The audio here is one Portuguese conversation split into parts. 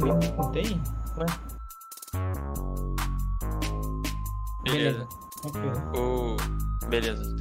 Eu me contei? Ué. Beleza. O... Beleza, tranquilo. Beleza.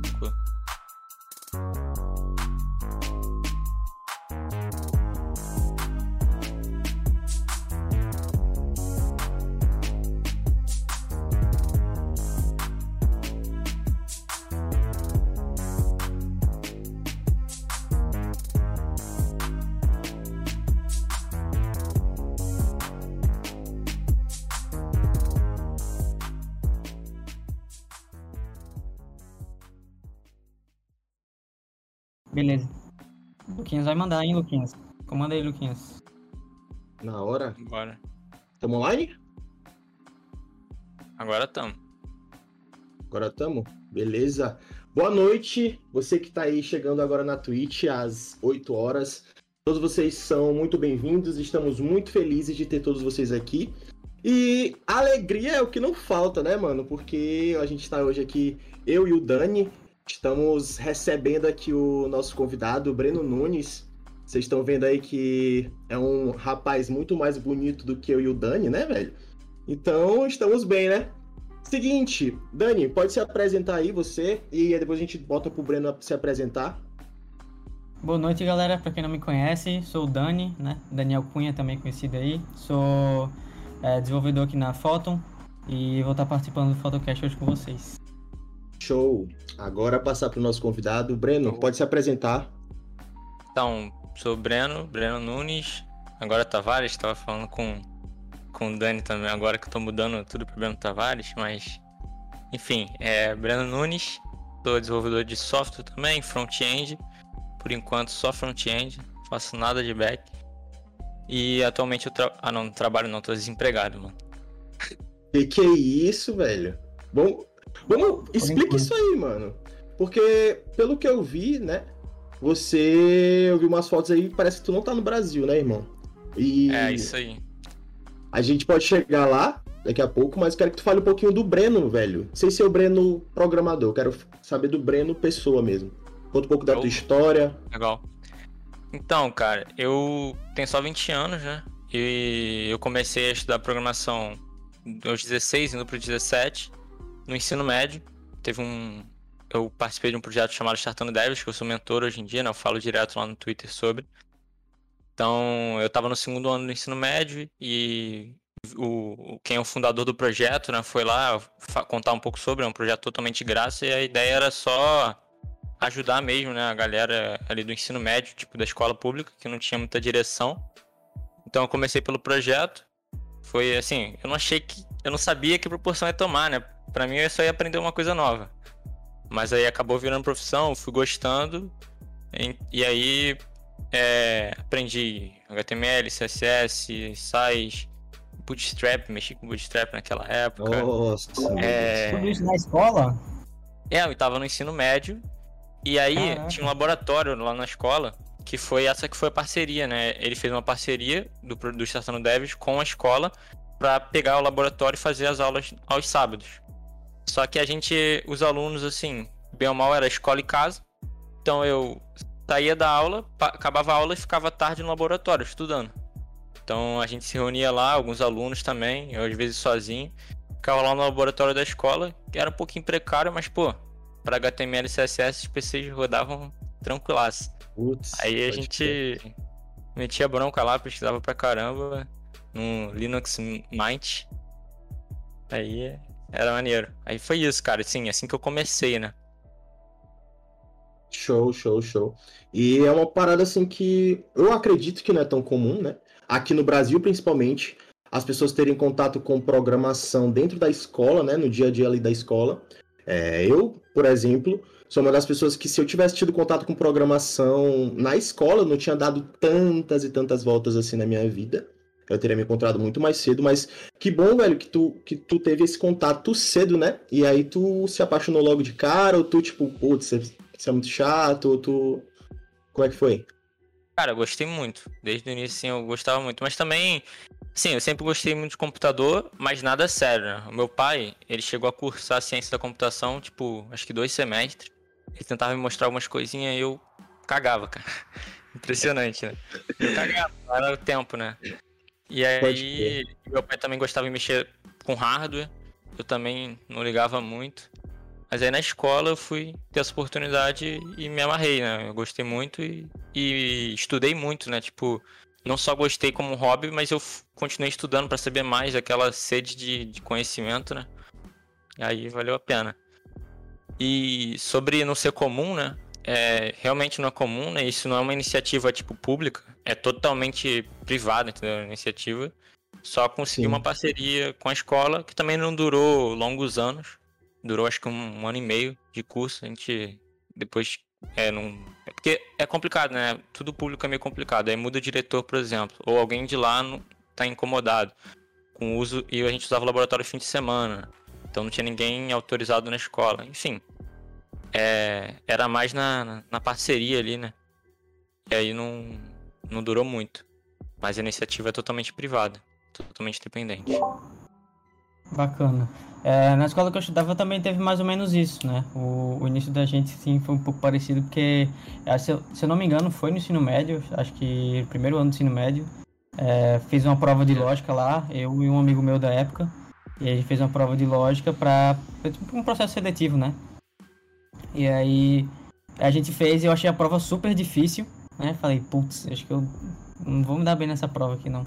Mandar, hein, Luquinhas? Comanda aí, Luquinhas. Na hora. Bora. Tamo online? Agora tamo. Agora tamo? Beleza. Boa noite, você que tá aí chegando agora na Twitch às 8 horas. Todos vocês são muito bem-vindos, estamos muito felizes de ter todos vocês aqui. E alegria é o que não falta, né, mano? Porque a gente tá hoje aqui, eu e o Dani, estamos recebendo aqui o nosso convidado, o Breno Nunes. Vocês estão vendo aí que é um rapaz muito mais bonito do que eu e o Dani, né, velho? Então, estamos bem, né? Seguinte, Dani, pode se apresentar aí você e aí depois a gente bota pro Breno se apresentar. Boa noite, galera. Pra quem não me conhece, sou o Dani, né? Daniel Cunha, também conhecido aí. Sou é, desenvolvedor aqui na Photon e vou estar participando do Photocast hoje com vocês. Show! Agora passar pro nosso convidado, Breno, pode se apresentar. Então, sou o Breno, Breno Nunes. Agora Tavares, tava falando com, com o Dani também, agora que eu tô mudando tudo pro Breno Tavares, mas. Enfim, é Breno Nunes, sou desenvolvedor de software também, front-end. Por enquanto só front-end, faço nada de back. E atualmente eu tra... Ah não, não trabalho não, tô desempregado, mano. Que que é isso, velho? Bom, vamos, explica isso aí, mano. Porque, pelo que eu vi, né? Você. Eu vi umas fotos aí, parece que tu não tá no Brasil, né, irmão? E É isso aí. a gente pode chegar lá daqui a pouco, mas quero que tu fale um pouquinho do Breno, velho. Sem ser o Breno programador, quero saber do Breno pessoa mesmo. Conta um pouco da Eu- tua história. Legal. Então, cara, eu tenho só 20 anos, né? E eu comecei a estudar programação aos 16, indo pro 17, no ensino médio. Teve um. Eu participei de um projeto chamado Startando Devs, que eu sou mentor hoje em dia, né? Eu falo direto lá no Twitter sobre. Então, eu tava no segundo ano do ensino médio e o, quem é o fundador do projeto, né, foi lá contar um pouco sobre, é um projeto totalmente graça e a ideia era só ajudar mesmo, né, a galera ali do ensino médio, tipo da escola pública, que não tinha muita direção. Então eu comecei pelo projeto. Foi assim, eu não achei que eu não sabia que proporção ia tomar, né? Pra mim eu só ia aprender uma coisa nova. Mas aí acabou virando profissão, fui gostando. E, e aí é, aprendi HTML, CSS, SAIS, Bootstrap, mexi com Bootstrap naquela época. Nossa. É, Tudo isso na escola? é, eu tava no ensino médio. E aí Caraca. tinha um laboratório lá na escola, que foi essa que foi a parceria, né? Ele fez uma parceria do, do Estação Devs com a escola pra pegar o laboratório e fazer as aulas aos sábados. Só que a gente, os alunos, assim, bem ou mal, era escola e casa. Então eu saía da aula, acabava a aula e ficava tarde no laboratório estudando. Então a gente se reunia lá, alguns alunos também, eu às vezes sozinho. Ficava lá no laboratório da escola, que era um pouquinho precário, mas pô, para HTML e CSS os PCs rodavam tranquilaço. Putz, Aí a gente crer. metia bronca lá, pesquisava pra caramba no Linux Mint. Aí era maneiro. Aí foi isso, cara. Assim, assim que eu comecei, né? Show, show, show. E é uma parada assim que eu acredito que não é tão comum, né? Aqui no Brasil, principalmente, as pessoas terem contato com programação dentro da escola, né? No dia a dia ali da escola. É, eu, por exemplo, sou uma das pessoas que se eu tivesse tido contato com programação na escola, não tinha dado tantas e tantas voltas assim na minha vida. Eu teria me encontrado muito mais cedo, mas que bom, velho, que tu, que tu teve esse contato cedo, né? E aí tu se apaixonou logo de cara, ou tu, tipo, putz, você é muito chato, ou tu. Como é que foi? Cara, eu gostei muito. Desde o início, sim, eu gostava muito. Mas também, sim, eu sempre gostei muito de computador, mas nada sério, né? O meu pai, ele chegou a cursar ciência da computação, tipo, acho que dois semestres. Ele tentava me mostrar algumas coisinhas e eu cagava, cara. Impressionante, né? Eu cagava, era o tempo, né? E aí, meu pai também gostava de mexer com hardware, eu também não ligava muito. Mas aí na escola eu fui ter essa oportunidade e me amarrei, né? Eu gostei muito e, e estudei muito, né? Tipo, não só gostei como hobby, mas eu continuei estudando para saber mais aquela sede de, de conhecimento, né? E aí valeu a pena. E sobre não ser comum, né? É, realmente não é comum, né? Isso não é uma iniciativa tipo pública, é totalmente privada, entendeu? A iniciativa. Só consegui Sim. uma parceria com a escola que também não durou longos anos. Durou acho que um, um ano e meio de curso. A gente depois é, não. É porque é complicado, né? Tudo público é meio complicado. Aí muda o diretor, por exemplo. Ou alguém de lá não tá incomodado com o uso. E a gente usava o laboratório fim de semana. Então não tinha ninguém autorizado na escola. Enfim. É, era mais na, na parceria ali, né? E aí não, não durou muito. Mas a iniciativa é totalmente privada. Totalmente independente. Bacana. É, na escola que eu estudava também teve mais ou menos isso, né? O, o início da gente, sim, foi um pouco parecido, porque, é, se eu, se eu não me engano, foi no ensino médio, acho que primeiro ano do ensino médio. É, fiz uma prova de lógica lá, eu e um amigo meu da época. E a gente fez uma prova de lógica para tipo um processo seletivo, né? E aí a gente fez e eu achei a prova super difícil, né? Falei, putz, acho que eu não vou me dar bem nessa prova aqui não.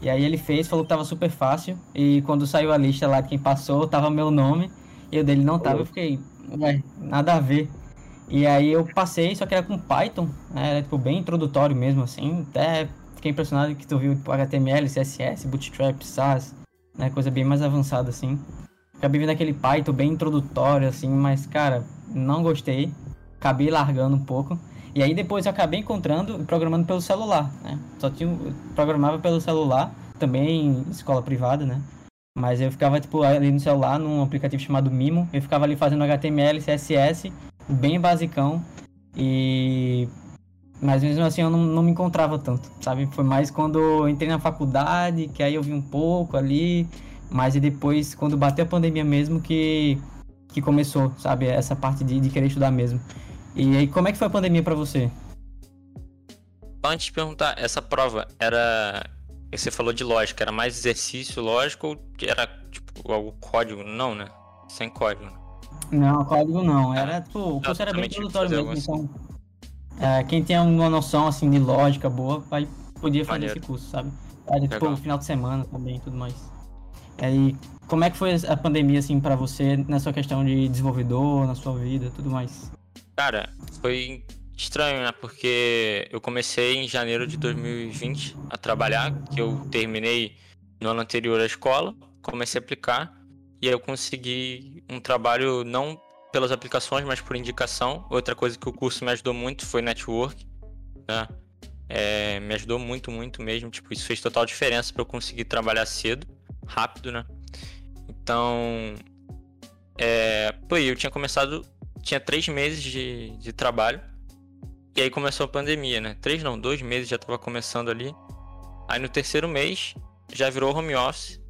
E aí ele fez, falou que tava super fácil. E quando saiu a lista lá de quem passou, tava meu nome. E o dele não tava. Eu fiquei, ué, nada a ver. E aí eu passei, só que era com Python. Né? Era tipo bem introdutório mesmo, assim. Até fiquei impressionado que tu viu tipo, HTML, CSS, Bootstrap, SAS. Né? Coisa bem mais avançada, assim. Acabei vendo aquele Python bem introdutório, assim. Mas, cara, não gostei. Acabei largando um pouco. E aí depois eu acabei encontrando programando pelo celular, né? Só tinha programava pelo celular, também em escola privada, né? Mas eu ficava tipo ali no celular num aplicativo chamado Mimo, eu ficava ali fazendo HTML, CSS, bem basicão e mas mesmo assim eu não, não me encontrava tanto, sabe? Foi mais quando eu entrei na faculdade, que aí eu vi um pouco ali, mas e depois quando bateu a pandemia mesmo que que começou, sabe? Essa parte de, de querer estudar mesmo. E aí, como é que foi a pandemia para você? Antes de perguntar, essa prova era. Você falou de lógica, era mais exercício lógico ou era tipo algo código? Não, né? Sem código. Não, código não. Era, tipo, o curso era bem introdutório mesmo. Então, é, quem tinha uma noção assim de lógica boa, aí podia fazer Maneiro. esse curso, sabe? Era tipo no final de semana também e tudo mais. Aí, como é que foi a pandemia assim para você na sua questão de desenvolvedor, na sua vida, tudo mais? Cara, foi estranho, né? Porque eu comecei em janeiro de 2020 a trabalhar, que eu terminei no ano anterior a escola, comecei a aplicar e aí eu consegui um trabalho não pelas aplicações, mas por indicação. Outra coisa que o curso me ajudou muito foi network, né? É, me ajudou muito, muito mesmo. Tipo, isso fez total diferença para eu conseguir trabalhar cedo, rápido, né? Então, é, pô, eu tinha começado tinha três meses de, de trabalho. E aí começou a pandemia, né? Três não, dois meses já tava começando ali. Aí no terceiro mês já virou home office.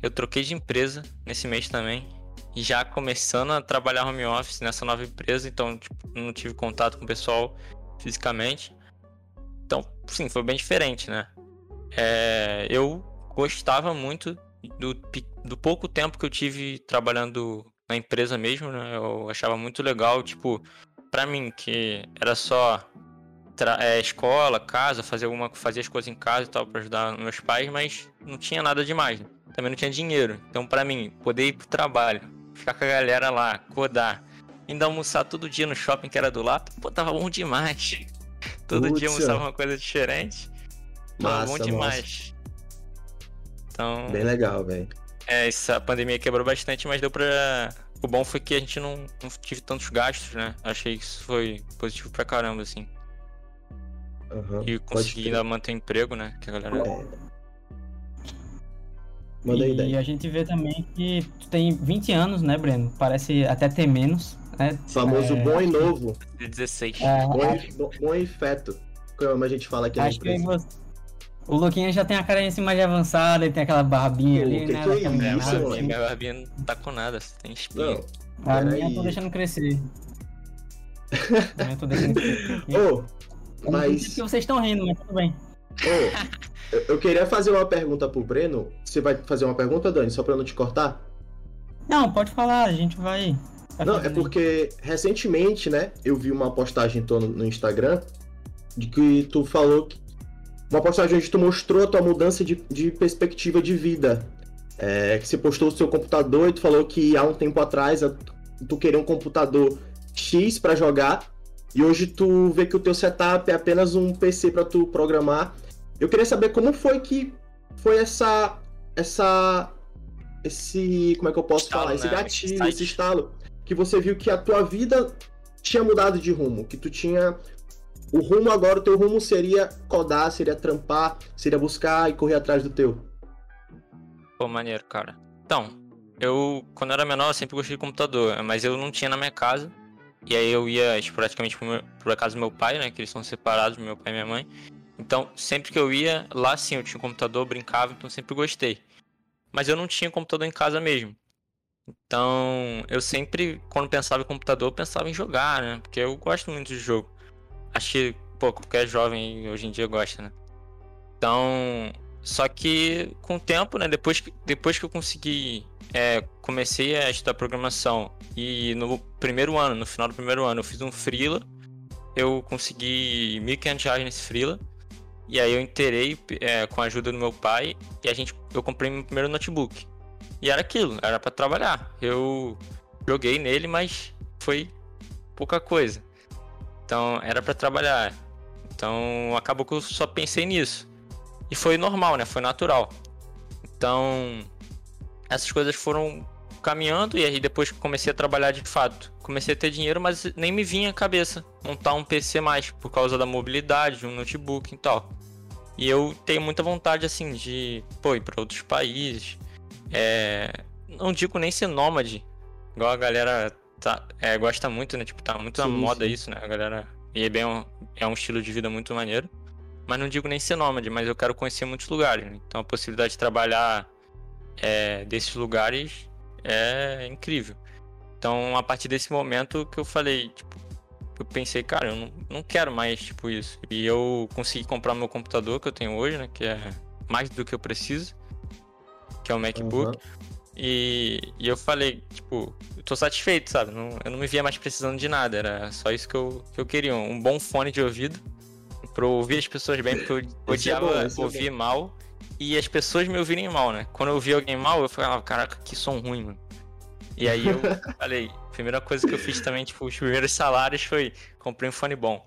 Eu troquei de empresa nesse mês também. E já começando a trabalhar home office nessa nova empresa, então tipo, não tive contato com o pessoal fisicamente. Então, sim, foi bem diferente, né? É, eu gostava muito do, do pouco tempo que eu tive trabalhando na empresa mesmo, né? Eu achava muito legal, tipo, para mim, que era só é, escola, casa, fazer alguma fazer as coisas em casa e tal para ajudar meus pais, mas não tinha nada demais. Né? Também não tinha dinheiro. Então, para mim, poder ir pro trabalho, ficar com a galera lá, codar, ainda almoçar todo dia no shopping que era do lado, pô, tava bom demais. Todo dia almoçava uma coisa diferente. Tava bom demais. Então. Bem legal, velho. É, essa pandemia quebrou bastante, mas deu pra. O bom foi que a gente não, não tive tantos gastos, né? Achei que isso foi positivo pra caramba, assim. Uhum, e consegui ainda manter emprego, né? Que a galera. É. Manda e ideia. a gente vê também que tu tem 20 anos, né, Breno? Parece até ter menos. Né? Famoso é... bom e novo. 16. É, bom, e, bom e feto. Como a gente fala aqui acho na empresa. Que o Luquinha já tem a cara assim mais avançada, ele tem aquela barbinha Pô, ali, que né? Que é isso, mano? Minha barbinha não tá com nada, você tem espinha. Não, a minha eu tô deixando crescer. a minha eu tô deixando crescer. Ô, oh, mas... que vocês estão rindo, mas tudo bem. Ô, oh, Eu, queria fazer uma pergunta pro Breno. Você vai fazer uma pergunta, Dani, só pra não te cortar? Não, pode falar, a gente vai. vai Não, é porque recentemente, né, eu vi uma postagem no Instagram de que tu falou que. Uma postagem onde tu mostrou a tua mudança de, de perspectiva de vida. É, que você postou o seu computador e tu falou que há um tempo atrás tu queria um computador X pra jogar e hoje tu vê que o teu setup é apenas um PC pra tu programar. Eu queria saber como foi que foi essa essa esse como é que eu posso Estalo, falar esse né? gatilho, esse estalo que você viu que a tua vida tinha mudado de rumo, que tu tinha o rumo agora, o teu rumo seria codar, seria trampar, seria buscar e correr atrás do teu. Pô, maneiro, cara. Então, eu, quando eu era menor, eu sempre gostei de computador, mas eu não tinha na minha casa. E aí eu ia esporadicamente pro, meu, pra casa do meu pai, né? Que eles são separados, meu pai e minha mãe. Então, sempre que eu ia, lá sim, eu tinha um computador, brincava, então sempre gostei. Mas eu não tinha computador em casa mesmo. Então, eu sempre, quando pensava em computador, pensava em jogar, né? Porque eu gosto muito de jogo. Acho que, pô, qualquer jovem hoje em dia gosta, né? Então, só que com o tempo, né? Depois que, depois que eu consegui. é, comecei a estudar programação e no primeiro ano, no final do primeiro ano, eu fiz um Freela. Eu consegui 1.500 reais nesse Freela. E aí eu inteirei é, com a ajuda do meu pai e a gente, eu comprei meu primeiro notebook. E era aquilo, era para trabalhar. Eu joguei nele, mas foi pouca coisa. Então era para trabalhar. Então acabou que eu só pensei nisso. E foi normal, né? Foi natural. Então, essas coisas foram caminhando e aí depois comecei a trabalhar de fato, comecei a ter dinheiro, mas nem me vinha à cabeça montar um PC mais por causa da mobilidade, um notebook e tal. E eu tenho muita vontade assim de, pô, ir para outros países. É, não digo nem ser nômade, igual a galera tá, é, gosta muito, né? Tipo, tá muito na Sim, moda sim. isso, né? A galera e é bem um, é um estilo de vida muito maneiro. Mas não digo nem ser nômade, mas eu quero conhecer muitos lugares. né? Então a possibilidade de trabalhar é, desses lugares é incrível. Então a partir desse momento que eu falei, tipo, eu pensei, cara, eu não, não quero mais tipo isso. E eu consegui comprar meu computador que eu tenho hoje, né? Que é mais do que eu preciso, que é o MacBook. E, e eu falei, tipo, eu tô satisfeito, sabe? Não, eu não me via mais precisando de nada. Era só isso que eu, que eu queria. Um bom fone de ouvido pra eu ouvir as pessoas bem, porque eu Esse é odiava bom, esse é ouvir mal e as pessoas me ouvirem mal, né? Quando eu ouvia alguém mal, eu falava, caraca, que som ruim, mano. E aí eu falei, primeira coisa que eu fiz também, tipo, os primeiros salários foi comprei um fone bom.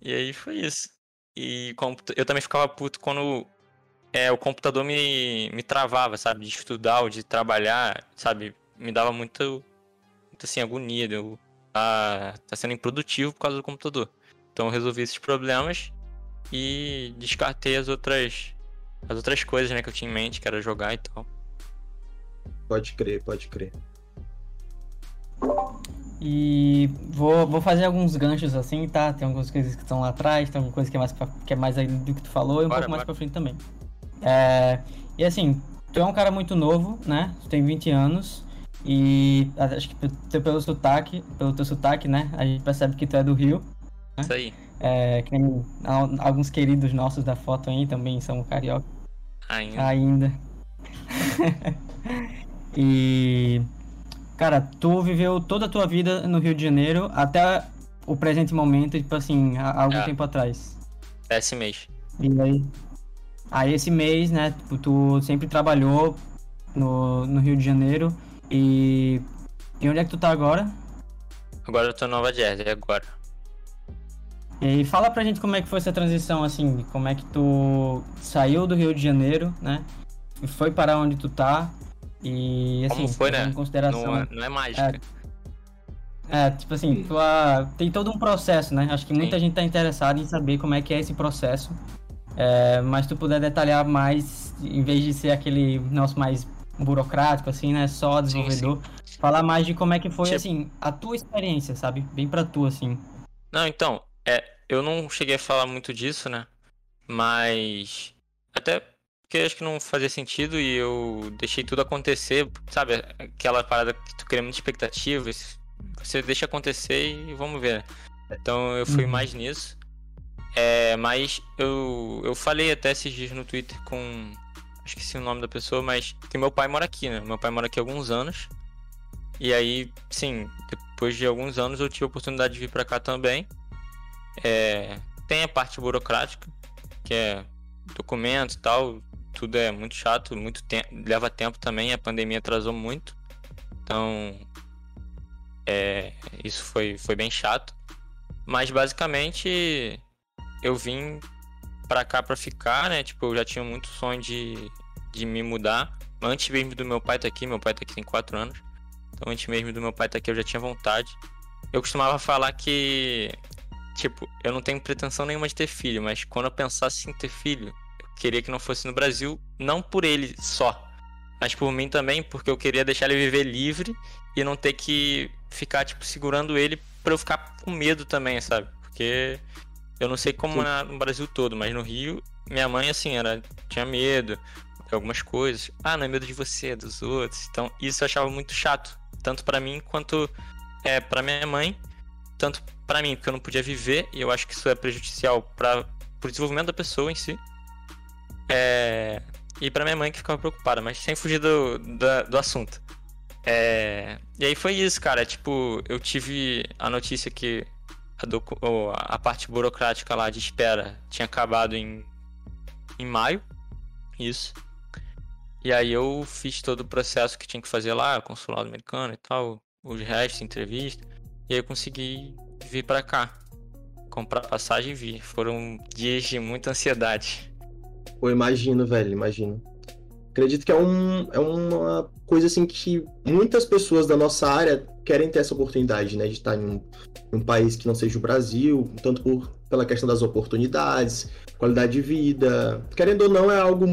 E aí foi isso. E eu também ficava puto quando é, o computador me, me travava, sabe? De estudar ou de trabalhar, sabe? Me dava muito, muito assim, agonia. Eu tá, tá sendo improdutivo por causa do computador. Então eu resolvi esses problemas e descartei as outras as outras coisas, né, que eu tinha em mente, que era jogar e tal. Pode crer, pode crer. E vou, vou fazer alguns ganchos assim, tá? Tem algumas coisas que estão lá atrás, tem alguma coisa que é mais, pra, que é mais aí do que tu falou e um Bora, pouco mais bora. pra frente também. É, e assim, tu é um cara muito novo, né? Tu tem 20 anos e acho que pe- pelo sotaque, pelo teu sotaque, né? A gente percebe que tu é do Rio. Isso aí. É, que alguns queridos nossos da foto aí também são carioca Ainda. ainda. e cara, tu viveu toda a tua vida no Rio de Janeiro até o presente momento, tipo assim, há há algum É. tempo atrás. Esse mês. E aí, aí esse mês, né, tipo, tu sempre trabalhou no, no Rio de Janeiro e e onde é que tu tá agora? Agora eu tô em Nova Jersey, agora. E fala pra gente como é que foi essa transição, assim, como é que tu saiu do Rio de Janeiro, né? E foi para onde tu tá. E assim, Como foi, né? em consideração. Não, é- não é mágica. É, tipo assim, tua... tem todo um processo, né? Acho que muita Sim. gente tá interessada em saber como é que é esse processo. É, mas tu puder detalhar mais, em vez de ser aquele nosso mais burocrático, assim, né? Só desenvolvedor. Falar mais de como é que foi, Tipo- assim, a tua experiência, sabe? Bem pra tu, assim. Não, então, é, eu não cheguei a falar muito disso, né? Mas até porque acho que não fazia sentido e eu deixei tudo acontecer, sabe? Aquela parada que tu cria muita expectativa, você deixa acontecer e vamos ver. né? Então eu fui Uhum. mais nisso. É, mas eu, eu falei até esses dias no Twitter com. Sim o nome da pessoa, mas que meu pai mora aqui, né? Meu pai mora aqui há alguns anos. E aí, sim, depois de alguns anos eu tive a oportunidade de vir para cá também. É, tem a parte burocrática, que é documentos e tal, tudo é muito chato, muito tempo, leva tempo também, a pandemia atrasou muito. Então, é, isso foi, foi bem chato. Mas basicamente eu vim para cá para ficar, né? Tipo, eu já tinha muito sonho de, de me mudar. Antes mesmo do meu pai estar tá aqui, meu pai tá aqui tem 4 anos. Então antes mesmo do meu pai estar tá aqui eu já tinha vontade. Eu costumava falar que, tipo, eu não tenho pretensão nenhuma de ter filho, mas quando eu pensasse em ter filho, eu queria que não fosse no Brasil, não por ele só, mas por mim também, porque eu queria deixar ele viver livre e não ter que ficar, tipo, segurando ele pra eu ficar com medo também, sabe? Porque eu não sei como na, no Brasil todo, mas no Rio, minha mãe, assim, era, tinha medo de algumas coisas. Ah, não é medo de você, é dos outros. Então, isso eu achava muito chato, tanto para mim quanto é, para minha mãe, tanto para mim, porque eu não podia viver, e eu acho que isso é prejudicial para o desenvolvimento da pessoa em si. É, e para minha mãe que ficava preocupada, mas sem fugir do, do, do assunto. É, e aí foi isso, cara. Tipo, eu tive a notícia que a, a parte burocrática lá de espera tinha acabado em, em maio. Isso. E aí eu fiz todo o processo que tinha que fazer lá, consulado americano e tal, os restos, entrevista. E aí eu consegui vir para cá. Comprar passagem e vir. Foram dias de muita ansiedade. Pô, imagino, velho, imagino. Acredito que é, um, é uma coisa assim que muitas pessoas da nossa área querem ter essa oportunidade, né? De estar em um, em um país que não seja o Brasil, tanto por, pela questão das oportunidades, qualidade de vida. Querendo ou não, é algo,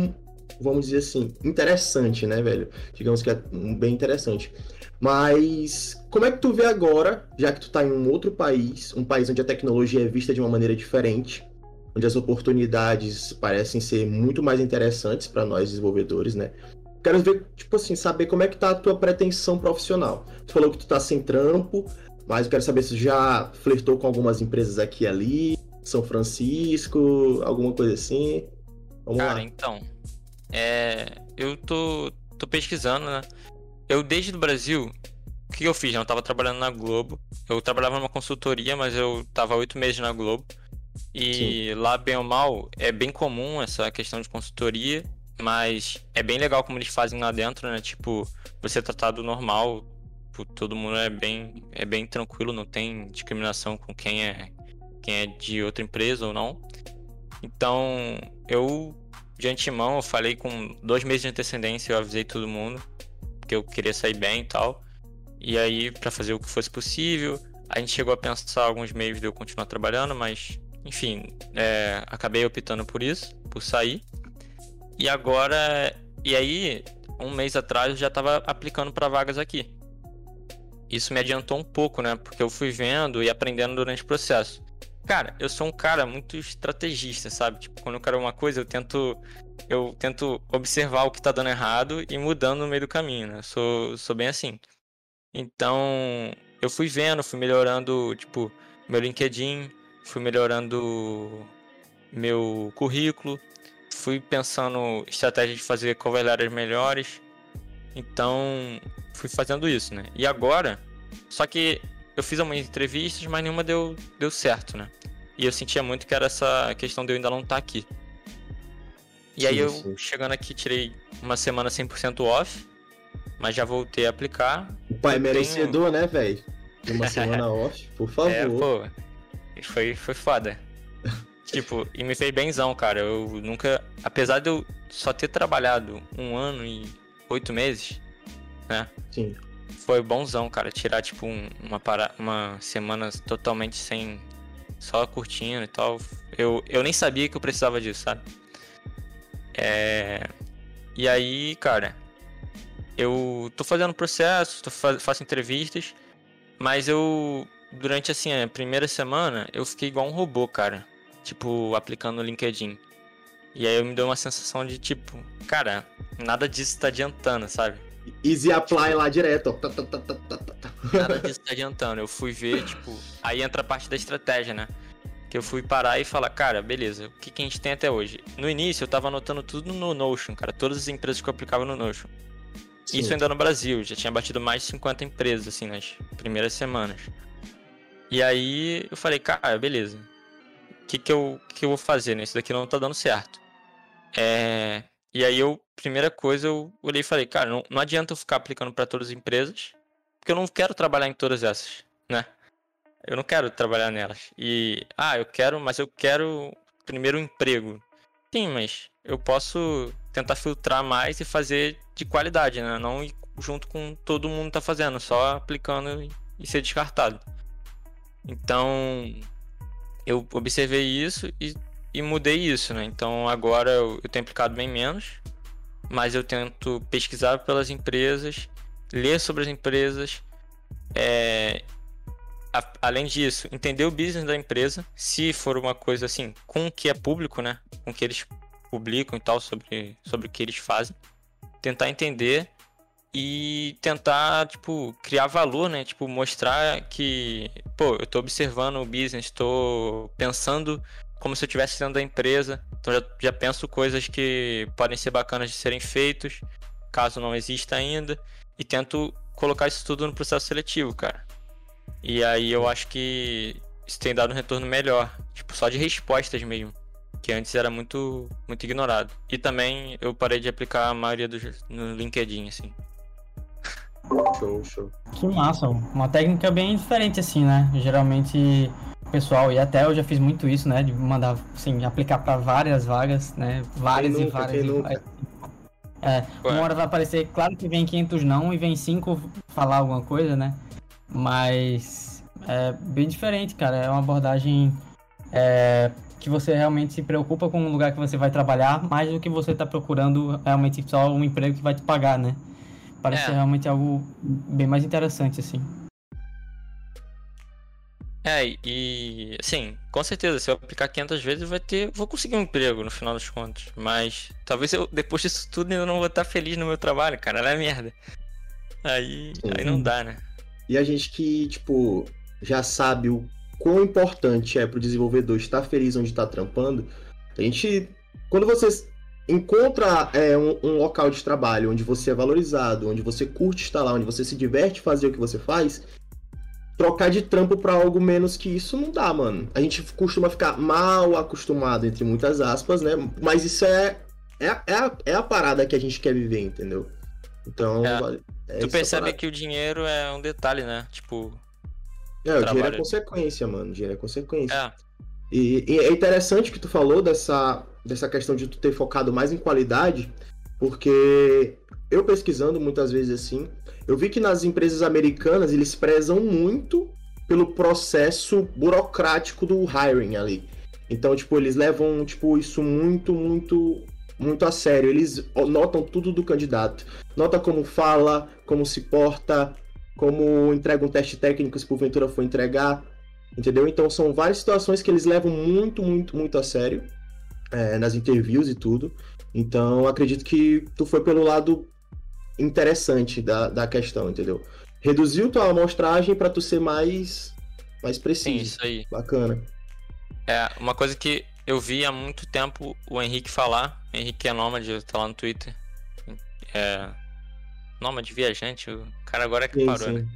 vamos dizer assim, interessante, né, velho? Digamos que é bem interessante. Mas como é que tu vê agora, já que tu tá em um outro país, um país onde a tecnologia é vista de uma maneira diferente, onde as oportunidades parecem ser muito mais interessantes para nós desenvolvedores, né? Quero ver, tipo assim, saber como é que tá a tua pretensão profissional. Tu falou que tu tá sem trampo, mas eu quero saber se já flertou com algumas empresas aqui e ali, São Francisco, alguma coisa assim. Vamos Cara, lá. então, é, eu tô, tô pesquisando, né? Eu, desde o Brasil, o que eu fiz? Eu tava trabalhando na Globo. Eu trabalhava numa consultoria, mas eu tava oito meses na Globo. E Sim. lá, bem ou mal, é bem comum essa questão de consultoria, mas é bem legal como eles fazem lá dentro, né? Tipo, você é tratado normal, todo mundo é bem, é bem tranquilo, não tem discriminação com quem é, quem é de outra empresa ou não. Então, eu, de antemão, eu falei com dois meses de antecedência, eu avisei todo mundo que eu queria sair bem e tal. E aí, para fazer o que fosse possível, a gente chegou a pensar alguns meios de eu continuar trabalhando, mas enfim, é, acabei optando por isso, por sair. E agora, e aí, um mês atrás eu já estava aplicando para vagas aqui. Isso me adiantou um pouco, né? Porque eu fui vendo e aprendendo durante o processo. Cara, eu sou um cara muito estrategista, sabe? Tipo, quando eu quero uma coisa, eu tento eu tento observar o que tá dando errado e mudando no meio do caminho, né? Eu sou, sou bem assim. Então, eu fui vendo, fui melhorando, tipo, meu LinkedIn, fui melhorando meu currículo, fui pensando estratégias de fazer cover letters melhores. Então, fui fazendo isso, né? E agora, só que eu fiz algumas entrevistas, mas nenhuma deu, deu certo, né? E eu sentia muito que era essa questão de eu ainda não estar tá aqui. E sim, aí eu, sim. chegando aqui, tirei uma semana 100% off, mas já voltei a aplicar. O pai é merecedor, tenho... né, velho? Uma semana off, por favor. É, pô, foi, foi foda. tipo, e me fez benzão, cara. Eu nunca. Apesar de eu só ter trabalhado um ano e oito meses, né? Sim. Foi bonzão, cara. Tirar, tipo, um, uma, para... uma semana totalmente sem. Só curtindo e tal. Eu, eu nem sabia que eu precisava disso, sabe? É. E aí, cara. Eu tô fazendo processo, tô faz... faço entrevistas, mas eu durante assim a primeira semana eu fiquei igual um robô, cara. Tipo, aplicando o LinkedIn. E aí eu me deu uma sensação de tipo, cara, nada disso tá adiantando, sabe? Easy apply tipo, lá direto. Nada disso tá adiantando. Eu fui ver, tipo, aí entra a parte da estratégia, né? que eu fui parar e falar, cara, beleza, o que, que a gente tem até hoje? No início eu tava anotando tudo no Notion, cara, todas as empresas que eu aplicava no Notion. Sim. Isso ainda no Brasil, já tinha batido mais de 50 empresas, assim, nas primeiras semanas. E aí eu falei, cara, beleza. O que, que, eu, que eu vou fazer? Né? Isso daqui não tá dando certo. É... E aí eu, primeira coisa, eu olhei e falei, cara, não, não adianta eu ficar aplicando para todas as empresas, porque eu não quero trabalhar em todas essas, né? Eu não quero trabalhar nelas. E, ah, eu quero, mas eu quero primeiro um emprego. Sim, mas eu posso tentar filtrar mais e fazer de qualidade, né? Não junto com todo mundo tá fazendo, só aplicando e ser descartado. Então, eu observei isso e, e mudei isso, né? Então, agora eu, eu tenho aplicado bem menos, mas eu tento pesquisar pelas empresas, ler sobre as empresas, é, a, além disso, entender o business da empresa, se for uma coisa assim, com o que é público, né? Com o que eles publicam e tal, sobre, sobre o que eles fazem. Tentar entender e tentar, tipo, criar valor, né? Tipo, mostrar que, pô, eu tô observando o business, tô pensando como se eu estivesse dentro da empresa. Então já, já penso coisas que podem ser bacanas de serem feitos, caso não exista ainda. E tento colocar isso tudo no processo seletivo, cara. E aí eu acho que isso tem dado um retorno melhor, tipo, só de respostas mesmo, que antes era muito muito ignorado. E também eu parei de aplicar a maioria do no LinkedIn assim. Show, show. Que massa, uma técnica bem diferente assim, né? Geralmente pessoal, e até eu já fiz muito isso, né? De mandar, assim, aplicar para várias vagas, né? Várias nunca, e várias. E várias. É, uma hora vai aparecer, claro que vem 500 não e vem 5 falar alguma coisa, né? Mas é bem diferente, cara. É uma abordagem é, que você realmente se preocupa com o lugar que você vai trabalhar, mais do que você está procurando realmente só um emprego que vai te pagar, né? Parece é. realmente algo bem mais interessante, assim. É, e assim, com certeza, se eu aplicar 500 vezes, vai ter, vou conseguir um emprego no final das contas. Mas talvez eu, depois disso tudo, eu não vou estar feliz no meu trabalho, cara. É merda. Aí, aí não dá, né? E a gente que, tipo, já sabe o quão importante é pro desenvolvedor estar feliz onde está trampando, a gente. Quando você encontra é, um, um, local de trabalho onde você é valorizado, onde você curte estar lá, onde você se diverte fazer o que você faz, trocar de trampo para algo menos que isso não dá, mano. A gente costuma ficar mal acostumado, entre muitas aspas, né? Mas isso é, é, é, a, é a parada que a gente quer viver, entendeu? Então, é. É tu percebe que o dinheiro é um detalhe, né? Tipo. É, o dinheiro é consequência, mano. O dinheiro é consequência. É. E, e, é interessante que tu falou dessa, dessa questão de tu ter focado mais em qualidade, porque eu pesquisando muitas vezes assim, eu vi que nas empresas americanas eles prezam muito pelo processo burocrático do hiring ali. Então, tipo, eles levam, tipo, isso muito, muito muito a sério. Eles notam tudo do candidato. Nota como fala, como se porta, como entrega um teste técnico se porventura for entregar. Entendeu? Então são várias situações que eles levam muito, muito, muito a sério é, nas interviews e tudo. Então acredito que tu foi pelo lado interessante da, da questão, entendeu? Reduziu tua amostragem para tu ser mais mais preciso. Sim, isso aí. Bacana. É, uma coisa que eu vi há muito tempo o Henrique falar. O Henrique é nômade, tá lá no Twitter. É. Nômade viajante, o cara agora é que parou, sim. né?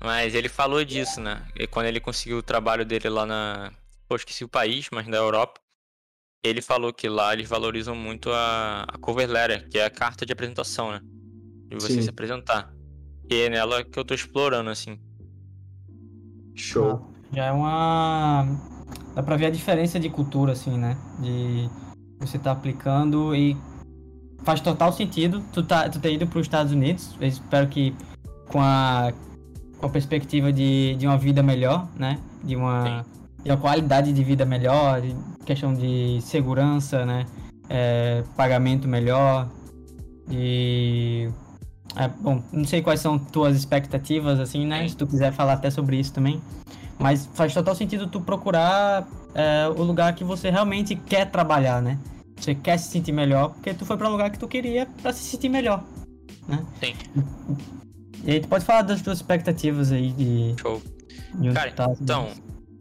Mas ele falou disso, né? E quando ele conseguiu o trabalho dele lá na. Pô, esqueci o país, mas na Europa. Ele falou que lá eles valorizam muito a, a cover letter, que é a carta de apresentação, né? De você sim. se apresentar. E é nela que eu tô explorando, assim. Show. Ah, já é uma dá pra ver a diferença de cultura, assim, né? De você tá aplicando e faz total sentido tu, tá, tu ter ido para os Estados Unidos. Eu espero que com a, com a perspectiva de, de uma vida melhor, né? De uma, de qualidade de vida melhor, questão de segurança, né? É, pagamento melhor. E. É, bom, não sei quais são tuas expectativas, assim, né? Se tu quiser falar até sobre isso também. Mas faz total sentido tu procurar é, o lugar que você realmente quer trabalhar, né? Você quer se sentir melhor, porque tu foi para um lugar que tu queria para se sentir melhor, né? Sim. E aí tu pode falar das tuas expectativas aí de... Show. De Cara, tá, então,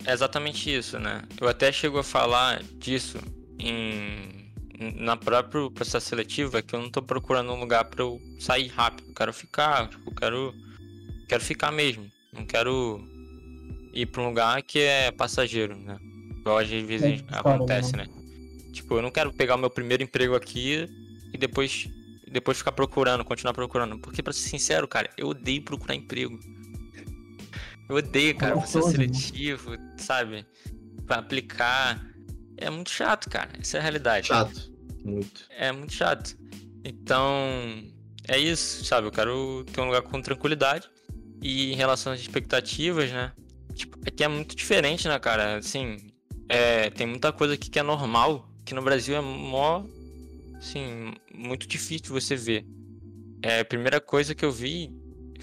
é exatamente isso, né? Eu até chego a falar disso em na próprio processo seletivo é que eu não tô procurando um lugar para eu sair rápido, eu quero ficar, tipo, quero quero ficar mesmo. Não quero ir para um lugar que é passageiro, né? Igual às vezes é, acontece, né? Tipo, eu não quero pegar o meu primeiro emprego aqui e depois depois ficar procurando, continuar procurando. Porque, pra ser sincero, cara, eu odeio procurar emprego. Eu odeio, cara, é processo seletivo, sabe? Pra aplicar. É muito chato, cara. Essa é a realidade. Chato. Muito. É muito chato. Então, é isso, sabe? Eu quero ter um lugar com tranquilidade. E em relação às expectativas, né? Tipo, aqui é muito diferente, né, cara? Assim, é, tem muita coisa aqui que é normal, que no Brasil é mó, assim, muito difícil você ver. É, a primeira coisa que eu vi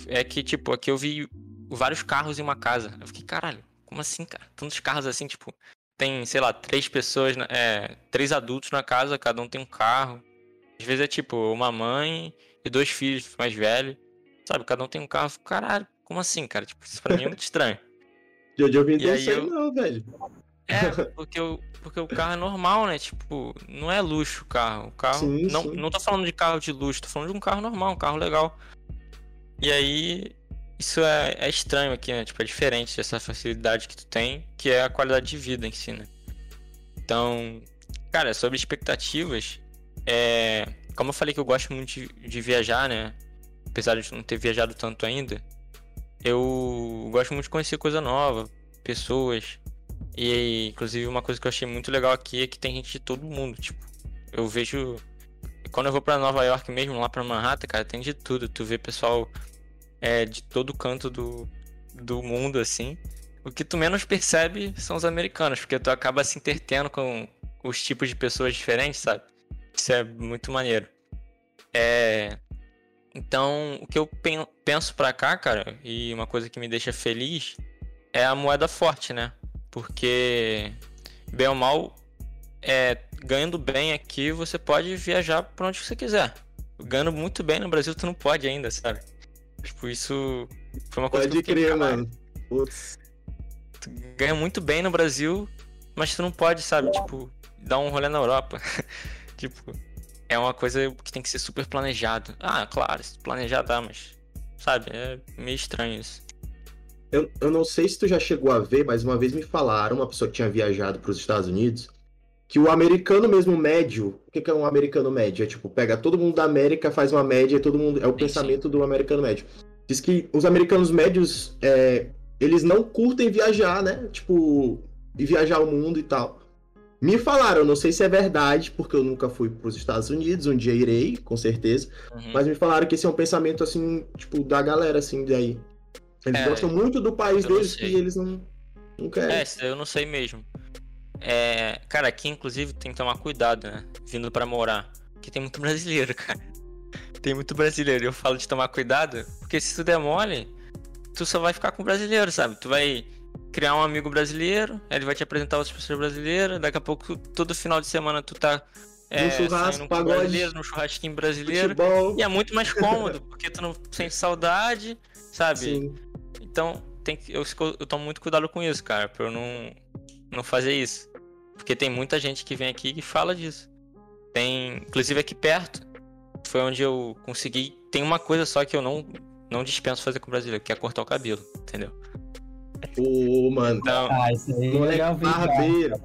é que, tipo, aqui eu vi vários carros em uma casa. Eu fiquei, caralho, como assim, cara? Tantos carros assim, tipo, tem, sei lá, três pessoas, é, três adultos na casa, cada um tem um carro. Às vezes é tipo uma mãe e dois filhos mais velhos. Sabe, cada um tem um carro. Caralho, como assim, cara? Tipo, isso pra mim é muito estranho. Eu já ouvi isso aí, não, velho. É, porque, eu, porque o carro é normal, né? Tipo, não é luxo o carro. O carro. Sim, não, sim. não tô falando de carro de luxo, tô falando de um carro normal, um carro legal. E aí, isso é, é estranho aqui, né? Tipo, é diferente dessa facilidade que tu tem, que é a qualidade de vida em si, né? Então, cara, sobre expectativas, é. Como eu falei que eu gosto muito de, de viajar, né? Apesar de não ter viajado tanto ainda, eu gosto muito de conhecer coisa nova, pessoas. E inclusive uma coisa que eu achei muito legal aqui é que tem gente de todo mundo, tipo, eu vejo quando eu vou para Nova York mesmo, lá para Manhattan, cara, tem de tudo. Tu vê pessoal é, de todo canto do, do mundo, assim. O que tu menos percebe são os americanos, porque tu acaba se intertendo com os tipos de pessoas diferentes, sabe? Isso é muito maneiro. É... Então, o que eu penso pra cá, cara, e uma coisa que me deixa feliz é a moeda forte, né? Porque, bem ou mal, é, ganhando bem aqui, você pode viajar pra onde você quiser. Ganhando muito bem no Brasil, tu não pode ainda, sabe? Tipo, isso foi uma coisa pode que crer, mano. Putz. Tu ganha muito bem no Brasil, mas tu não pode, sabe? Tipo, dar um rolê na Europa. tipo, é uma coisa que tem que ser super planejado. Ah, claro, planejar dá, mas. Sabe, é meio estranho isso. Eu, eu não sei se tu já chegou a ver, mas uma vez me falaram, uma pessoa que tinha viajado para os Estados Unidos, que o americano mesmo médio, o que, é um americano médio? É tipo, pega todo mundo da América, faz uma média, todo mundo. É o pensamento do americano médio. Diz que os americanos médios, é, eles não curtem viajar, né? Tipo, e viajar o mundo e tal. Me falaram, não sei se é verdade, porque eu nunca fui para os Estados Unidos, um dia irei, com certeza. Uhum. Mas me falaram que esse é um pensamento, assim, tipo, da galera, assim, daí. Eles é, gostam muito do país deles e eles não, não querem. É, eu não sei mesmo. É, cara, aqui inclusive tem que tomar cuidado, né? Vindo para morar. Porque tem muito brasileiro, cara. Tem muito brasileiro. Eu falo de tomar cuidado, porque se tu der mole, tu só vai ficar com brasileiro, sabe? Tu vai criar um amigo brasileiro, ele vai te apresentar outras pessoas brasileiras, daqui a pouco, todo final de semana tu tá é, no churrasco, pagode, brasileiro, no churrasquinho brasileiro. Futebol. E é muito mais cômodo, porque tu não sente saudade, sabe? Sim. Então, tem que, eu, eu tomo muito cuidado com isso, cara, pra eu não, não fazer isso. Porque tem muita gente que vem aqui e fala disso. Tem, inclusive aqui perto, foi onde eu consegui. Tem uma coisa só que eu não, não dispenso fazer com o brasileiro, que é cortar o cabelo, entendeu? Ô, mano. Então, ah, isso aí é legal barbeiro.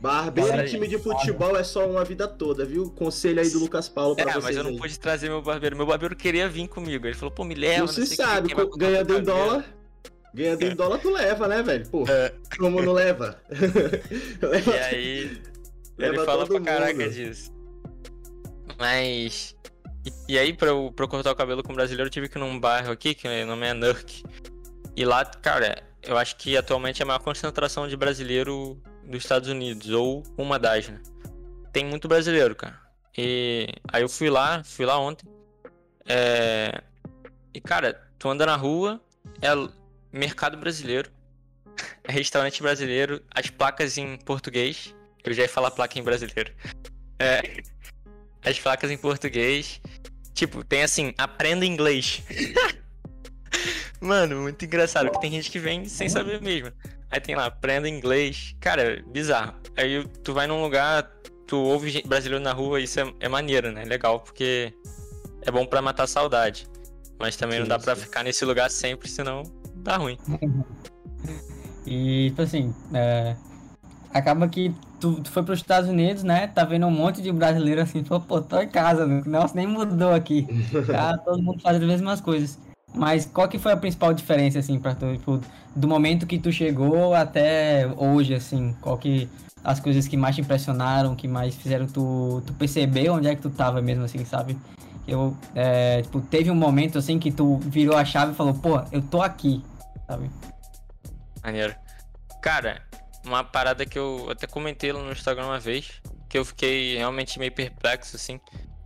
Barbeiro e time de futebol é só uma vida toda, viu? Conselho aí do Lucas Paulo pra é, vocês. É, mas eu não aí. pude trazer meu barbeiro. Meu barbeiro queria vir comigo. Ele falou, pô, me leva. Você sabe, que, ganhando em dólar. Ganhando em dólar, tu leva, né, velho? Pô, é. como não leva? leva? E aí. ele fala pra caraca mundo. disso. Mas. E, e aí, pra eu, pra eu cortar o cabelo com o brasileiro, eu tive que ir num bairro aqui, que o nome é Nurk. E lá, cara, eu acho que atualmente é a maior concentração de brasileiro dos Estados Unidos, ou uma das, né? Tem muito brasileiro, cara. E aí eu fui lá, fui lá ontem. É... E, cara, tu anda na rua, é mercado brasileiro, restaurante brasileiro, as placas em português. Eu já ia falar placa em brasileiro. É... As placas em português. Tipo, tem assim, aprenda inglês. Mano, muito engraçado, que tem gente que vem sem saber mesmo. Aí tem lá, aprenda inglês. Cara, bizarro. Aí tu vai num lugar, tu ouve brasileiro na rua, isso é, é maneiro, né? Legal, porque é bom para matar saudade. Mas também sim, não dá para ficar nesse lugar sempre, senão dá ruim. e, tipo assim, é, acaba que tu, tu foi para os Estados Unidos, né? Tá vendo um monte de brasileiro assim, pô, pô tô em casa, meu. Nossa, nem mudou aqui. Tá todo mundo fazendo as mesmas coisas. Mas qual que foi a principal diferença, assim, pra tu, tipo, do momento que tu chegou até hoje, assim? Qual que as coisas que mais te impressionaram, que mais fizeram tu, tu perceber onde é que tu tava mesmo, assim, sabe? Eu, é, tipo, teve um momento, assim, que tu virou a chave e falou, pô, eu tô aqui, sabe? Maneiro. Cara, uma parada que eu até comentei no Instagram uma vez, que eu fiquei realmente meio perplexo, assim,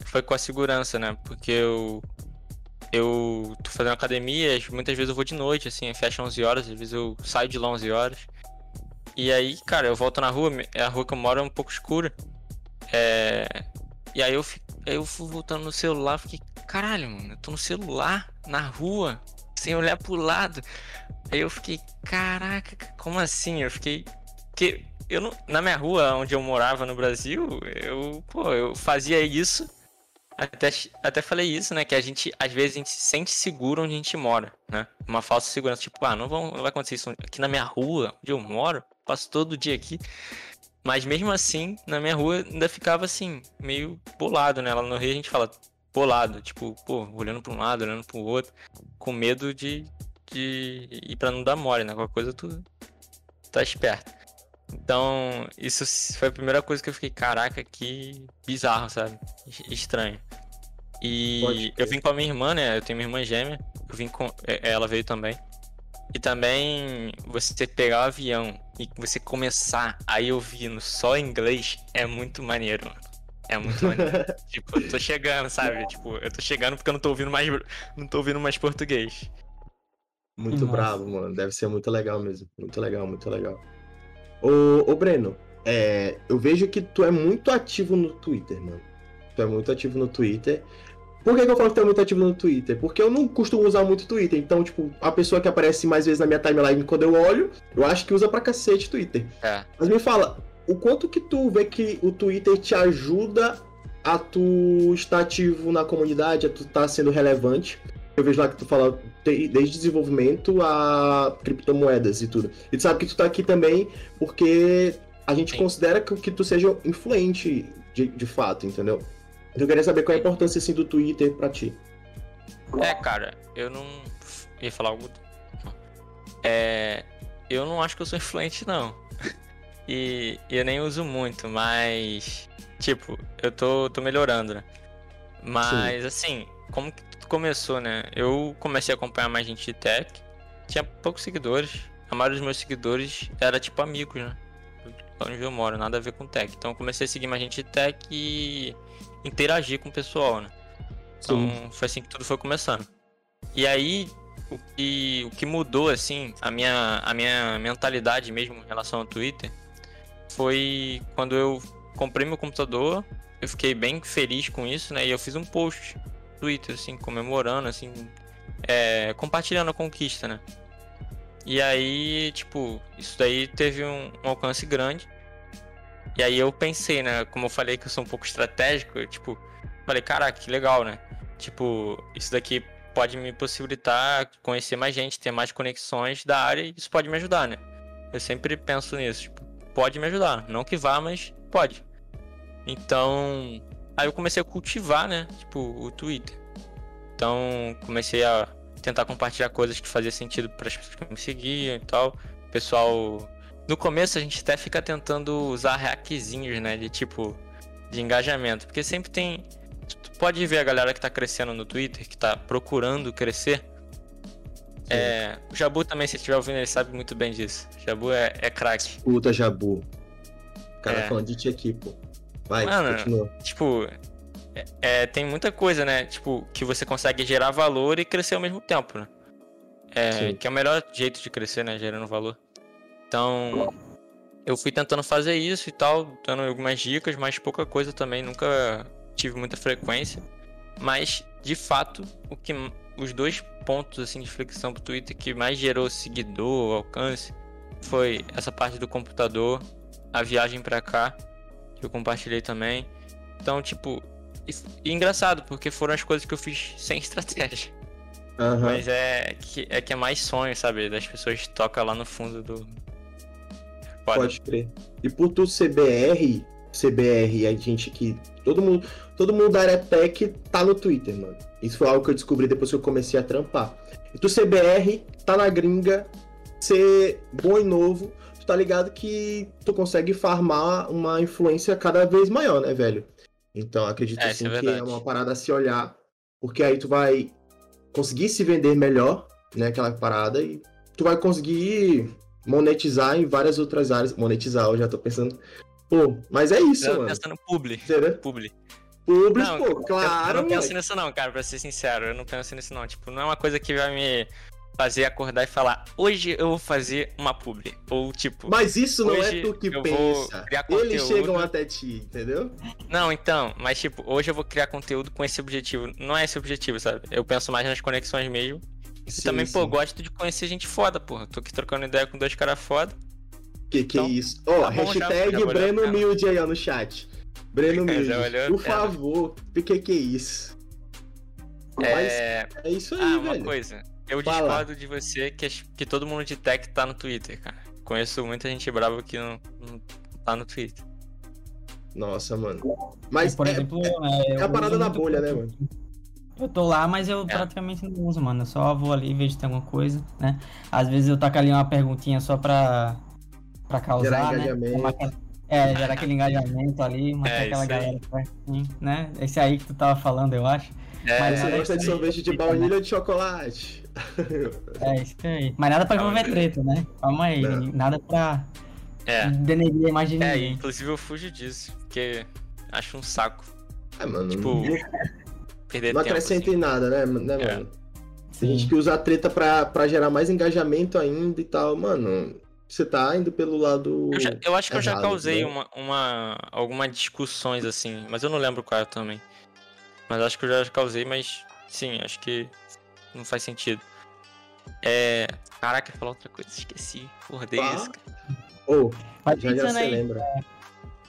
foi com a segurança, né? Porque eu. Eu tô fazendo academia, muitas vezes eu vou de noite, assim, fecha 11 horas, às vezes eu saio de lá 11 horas. E aí, cara, eu volto na rua, a rua que eu moro é um pouco escura. É... E aí eu, eu fui voltando no celular, fiquei, caralho, mano, eu tô no celular, na rua, sem olhar pro lado. Aí eu fiquei, caraca, como assim? Eu fiquei porque eu não, na minha rua, onde eu morava no Brasil, eu, pô, eu fazia isso. Até, até falei isso, né? Que a gente, às vezes, a gente se sente seguro onde a gente mora, né? Uma falsa segurança. Tipo, ah, não, vão, não vai acontecer isso aqui na minha rua, onde eu moro. Passo todo dia aqui. Mas mesmo assim, na minha rua, ainda ficava assim, meio bolado, né? Lá no Rio a gente fala bolado, tipo, pô, olhando para um lado, olhando para o outro, com medo de, de ir para não dar mole, né? Qualquer coisa tu tá esperto. Então, isso foi a primeira coisa que eu fiquei, caraca, que bizarro, sabe? Estranho. E eu vim com a minha irmã, né? Eu tenho minha irmã gêmea. Eu vim com. É, ela veio também. E também você pegar o avião e você começar aí ouvindo só inglês é muito maneiro, mano. É muito maneiro. tipo, eu tô chegando, sabe? Tipo, eu tô chegando porque eu não tô ouvindo mais. Não tô ouvindo mais português. Muito Nossa. bravo, mano. Deve ser muito legal mesmo. Muito legal, muito legal. Ô, ô Breno, é, eu vejo que tu é muito ativo no Twitter, mano. Tu é muito ativo no Twitter. Por que, que eu falo que tu é muito ativo no Twitter? Porque eu não costumo usar muito Twitter. Então, tipo, a pessoa que aparece mais vezes na minha timeline quando eu olho, eu acho que usa pra cacete Twitter. É. Mas me fala, o quanto que tu vê que o Twitter te ajuda a tu estar ativo na comunidade, a tu estar tá sendo relevante? Eu vejo lá que tu fala desde desenvolvimento a criptomoedas e tudo. E tu sabe que tu tá aqui também porque a gente Sim. considera que, que tu seja influente de, de fato, entendeu? Então eu queria saber qual é a importância assim, do Twitter pra ti. É, cara, eu não. ia falar algo. É. Eu não acho que eu sou influente, não. E eu nem uso muito, mas. Tipo, eu tô, tô melhorando, né? Mas, Sim. assim, como que começou, né? Eu comecei a acompanhar mais gente de tech. Tinha poucos seguidores. A maioria dos meus seguidores era tipo amigos, né? Onde eu moro, nada a ver com tech. Então eu comecei a seguir mais gente de tech e interagir com o pessoal, né? Então Sim. foi assim que tudo foi começando. E aí, o que, o que mudou, assim, a minha, a minha mentalidade mesmo em relação ao Twitter foi quando eu comprei meu computador. Eu fiquei bem feliz com isso, né? E eu fiz um post Twitter, assim, comemorando, assim, é, compartilhando a conquista, né? E aí, tipo, isso daí teve um, um, alcance grande. E aí eu pensei, né? Como eu falei que eu sou um pouco estratégico, eu, tipo, falei, caraca, que legal, né? Tipo, isso daqui pode me possibilitar conhecer mais gente, ter mais conexões da área e isso pode me ajudar, né? Eu sempre penso nisso, tipo, pode me ajudar. Não que vá, mas pode. Então, Aí eu comecei a cultivar, né? Tipo, o Twitter. Então, comecei a tentar compartilhar coisas que faziam sentido para as pessoas que me seguiam e tal. pessoal. No começo a gente até fica tentando usar hackzinhos, né? De tipo. De engajamento. Porque sempre tem. Tu pode ver a galera que tá crescendo no Twitter, que tá procurando crescer. É, o Jabu também, se estiver ouvindo, ele sabe muito bem disso. Jabu é, é craque. Puta, Jabu. O cara é. falando de ti aqui, pô. Vai, Mano, continua. Tipo, é, é, tem muita coisa, né? Tipo, que você consegue gerar valor e crescer ao mesmo tempo, né? É, que é o melhor jeito de crescer, né? Gerando valor. Então, eu fui tentando fazer isso e tal, dando algumas dicas, mas pouca coisa também, nunca tive muita frequência. Mas, de fato, o que os dois pontos assim de flexão pro Twitter que mais gerou seguidor, alcance, foi essa parte do computador, a viagem pra cá, que eu compartilhei também. Então, tipo, e, engraçado, porque foram as coisas que eu fiz sem estratégia. Aham. Mas é que, é que é mais sonho, sabe? Das pessoas tocam lá no fundo do. Foda. Pode crer. E por tu CBR, CBR, a gente que. Todo mundo, todo mundo da área tech tá no Twitter, mano. Isso foi algo que eu descobri depois que eu comecei a trampar. E tu CBR, tá na gringa, ser bom e novo, tu tá ligado que tu consegue farmar uma influência cada vez maior, né, velho? Então acredito É, assim é que é uma parada a se olhar, porque aí tu vai conseguir se vender melhor, né, aquela parada, e tu vai conseguir monetizar em várias outras áreas. Monetizar, eu já tô pensando. Pô, mas é isso, Eu mano. pensando no publi. Entendeu? Publi. Publis, Não, pô, claro, Eu não penso nisso não, cara, pra ser sincero. Eu não penso nisso não. Tipo, não é uma coisa que vai me fazer acordar e falar, hoje eu vou fazer uma publi. Ou tipo, Mas isso não é tu que pensa. Eles chegam até ti, entendeu? não, então, mas tipo, hoje eu vou criar conteúdo com esse objetivo. Não é esse objetivo, sabe? Eu penso mais nas conexões mesmo. E Sim, também, pô, sim. gosto de conhecer gente foda, porra. Tô aqui trocando ideia com dois caras foda. Que que Então, é isso? Ó, tá bom, já- hashtag já olhar Breno pra ela. Milde aí, ó, no chat. Breno Milde, Já olhou por favor. O que que é isso? Mas É. é isso aí, Ah, uma velho. coisa. Eu Fala. discordo de você que, que todo mundo de tech tá no Twitter, cara. Conheço muita gente brava que não, não tá no Twitter. Nossa, mano. Mas por é, exemplo, é é, a parada da bolha, né, mano? Eu tô lá, mas eu praticamente não uso, mano. Eu só vou ali, vejo se tem alguma coisa, né? Às vezes eu taco ali uma perguntinha só pra, pra causar, Gerar né? aquela- É, gerar aquele engajamento ali, matar É, aquela galera pertinho, né? Esse aí que tu tava falando, eu acho. É, Mas Você gosta de sorvete de baunilha ou de chocolate? É, isso aí. Mas nada pra envolver treta, né? Calma aí, Não. nada pra é. denegrir a imagem de É, ninguém. inclusive eu fujo disso, porque acho um saco. É, mano. Tipo, não, Perder não tempo. acrescenta assim. em nada, né, né É. mano? Tem gente que usa a treta pra, pra gerar mais engajamento ainda e tal. Mano, você tá indo pelo lado. Eu, já- eu acho que eu já errado, causei né? uma, uma, alguma discussões assim, mas eu não lembro qual também. Mas acho que eu já causei, mas sim, acho que não faz sentido. É. Caraca, falar outra coisa, esqueci. Porra, isso, cara. Vai já já você aí. lembra.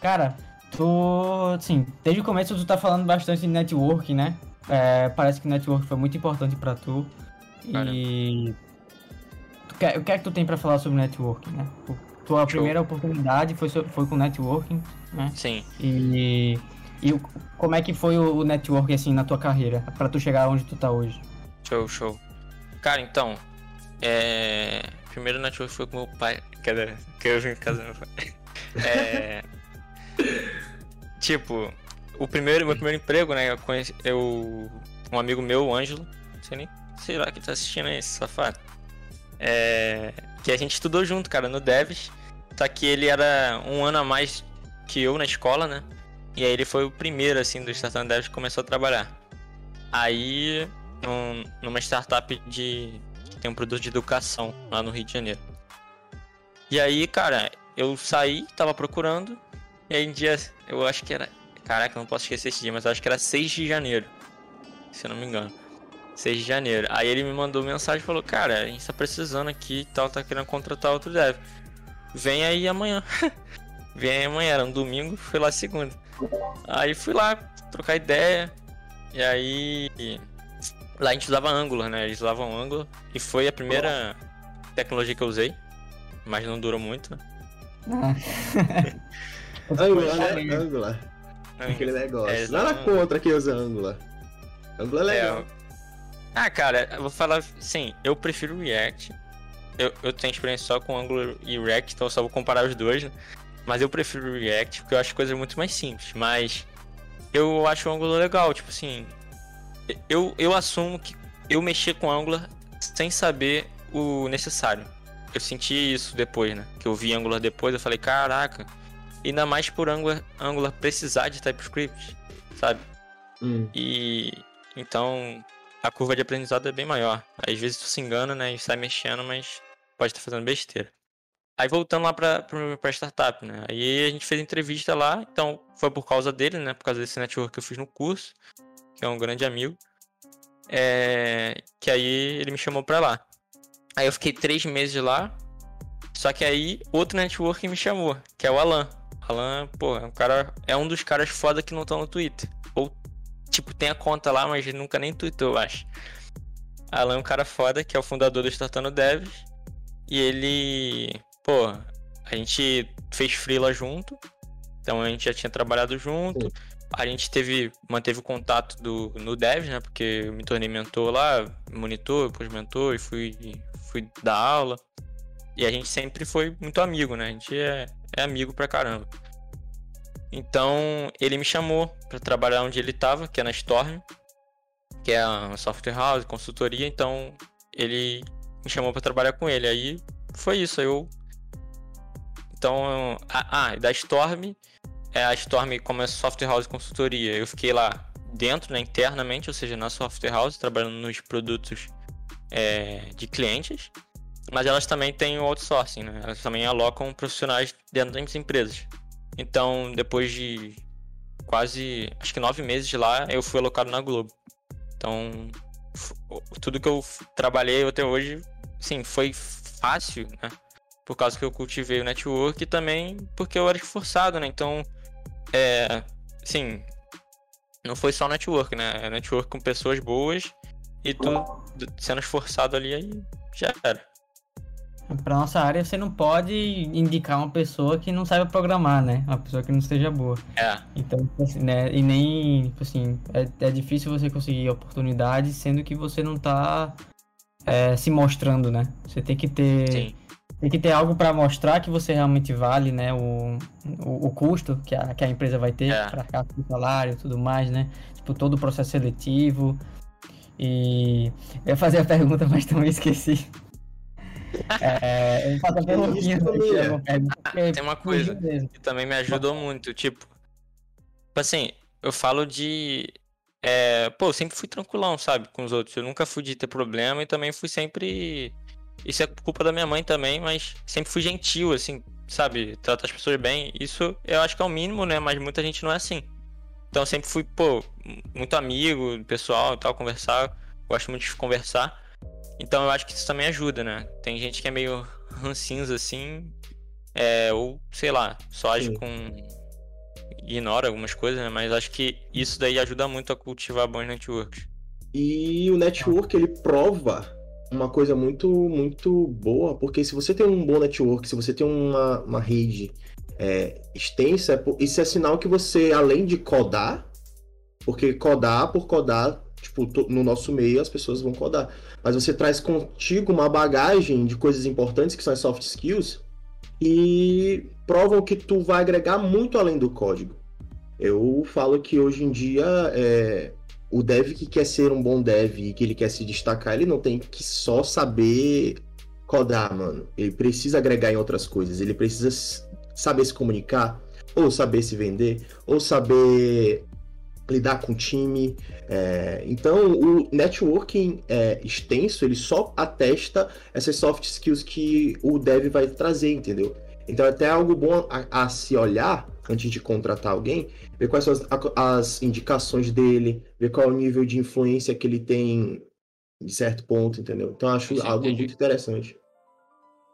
Cara, tu, assim, desde o começo tu tá falando bastante de networking, né? É, parece que network foi muito importante pra tu. E tu quer, o que é que tu tem pra falar sobre networking, né? Tu- Tua primeira oportunidade foi, foi com networking, né? Sim. E, e como é que foi o, networking, assim, na tua carreira? Pra tu chegar onde tu tá hoje? Show, show. Cara, então. É. Primeiro network foi com meu pai. Cadê? Que eu vim em casa do meu pai. É. tipo, o primeiro, meu primeiro emprego, né? Eu conheci. Eu. Um amigo meu, o Ângelo. Não sei nem. Sei lá que tá assistindo aí, safado. É. Que a gente estudou junto, cara, no Devs. Só que ele era um ano a mais que eu na escola, né? E aí ele foi o primeiro, assim, do Startup Devs que começou a trabalhar. Aí num- numa startup de que tem um produto de educação lá no Rio de Janeiro. E aí, cara, eu saí, tava procurando, e aí em dia, eu acho que era. Caraca, não posso esquecer esse dia, mas eu acho que era 6 de janeiro. Se eu não me engano. 6 de janeiro. Aí ele me mandou mensagem e falou, cara, a gente tá precisando aqui e tal, tá querendo contratar outro dev. Vem aí amanhã. Vem aí amanhã, era um domingo, fui lá segunda. Aí fui lá, trocar ideia. E aí. Lá a gente usava Angular, né? Eles usavam Angular. E foi a primeira tecnologia que eu usei. Mas não durou muito, né? Angular, né? Angular. Aquele negócio. É, Nada contra quem usa Angular. Angular é legal. É, Ah, cara, eu vou falar. Sim, eu prefiro React. Eu, eu tenho experiência só com Angular e React, então eu só vou comparar os dois, né? Mas eu prefiro React porque eu acho coisas muito mais simples. Mas eu acho o Angular legal, tipo assim. Eu, eu assumo que eu mexi com Angular sem saber o necessário. Eu senti isso depois, né? Que eu vi Angular depois, eu falei, caraca. Ainda mais por Angular, Angular precisar de TypeScript, sabe? Hum. E então a curva de aprendizado é bem maior. Às vezes tu se engana, né? E sai mexendo, mas pode estar fazendo besteira. Aí voltando lá pra, pra startup, né? Aí a gente fez entrevista lá, então foi por causa dele, né? Por causa desse network que eu fiz no curso, que é um grande amigo. É, que aí ele me chamou pra lá. Aí eu fiquei três meses lá, Só que aí, outro network me chamou, que é o Alan. Alan, pô, é um cara. É um dos caras foda que não estão no Twitter. Tipo, tem a conta lá, mas nunca nem tweetou, eu acho. Alan é um cara foda, que é o fundador do Startando Devs. E ele. Pô, a gente fez freela junto. Então a gente já tinha trabalhado junto. Sim. A gente teve, manteve o contato do, no Devs, né? Porque eu me tornei mentor lá, monitor, depois mentor e fui, fui dar aula. E a gente sempre foi muito amigo, né? A gente é, é amigo pra caramba. Então ele me chamou para trabalhar onde ele tava, que é na Storm, que é a software house, consultoria. Então ele me chamou para trabalhar com ele. Aí foi isso. Eu então, ah, da Storm, é a Storm como é software house consultoria. Eu fiquei lá dentro, né, internamente, ou seja, na software house, trabalhando nos produtos é, de clientes. Mas elas também têm o outsourcing, né? Elas também alocam profissionais dentro das empresas. Então, depois de quase, acho que nove meses de lá, eu fui alocado na Globo. Então, tudo que eu trabalhei até hoje, sim, foi fácil, né? por causa que eu cultivei o network e também porque eu era esforçado, né? Então, é, sim, não foi só network, né? É network com pessoas boas e tu sendo esforçado ali, aí já era. Para nossa área, você não pode indicar uma pessoa que não saiba programar, né? Uma pessoa que não esteja boa. É. Então, assim, né? E nem, tipo assim, é, é difícil você conseguir oportunidades, sendo que você não tá é, se mostrando, né? Você tem que ter Sim. Tem que ter algo para mostrar que você realmente vale, né? O, o, o, custo que a, que a empresa vai ter é. para cá o salário e tudo mais, né? Tipo, todo o processo seletivo. E eu ia fazer a pergunta, mas também esqueci. É, eu faço a perguntinha. É. Tem uma coisa que também me ajudou muito, tipo, tipo assim, eu falo de. É, pô, eu sempre fui tranquilão, sabe, com os outros. Eu nunca fui de ter problema e também fui sempre isso é culpa da minha mãe também, mas sempre fui gentil, assim, sabe? Tratar as pessoas bem. Isso eu acho que é o mínimo, né? Mas muita gente não é assim. Então sempre fui, pô, muito amigo, pessoal e tal, conversar. Gosto muito de conversar. Então eu acho que isso também ajuda, né? Tem gente que é meio rancinza assim. É, ou, sei lá, só age Sim. com. ignora algumas coisas, né? Mas acho que isso daí ajuda muito a cultivar bons networks. E o network, ele prova uma coisa muito, muito boa, porque se você tem um bom network, se você tem uma, uma rede é, extensa, é isso é sinal que você, além de codar, porque codar por codar, tipo, no nosso meio as pessoas vão codar, mas você traz contigo uma bagagem de coisas importantes que são as soft skills e provam que tu vai agregar muito além do código. Eu falo que hoje em dia é, o dev que quer ser um bom dev e que ele quer se destacar, ele não tem que só saber codar, mano. Ele precisa agregar em outras coisas. Ele precisa saber se comunicar, ou saber se vender, ou saber lidar com o time. É... então, o networking é, extenso, ele só atesta essas soft skills que o dev vai trazer, entendeu? Então, é até algo bom a, a se olhar antes de contratar alguém, ver quais são as, as, indicações dele, ver qual é o nível de influência que ele tem de certo ponto, entendeu? Então acho Sim, algo entendi. muito interessante.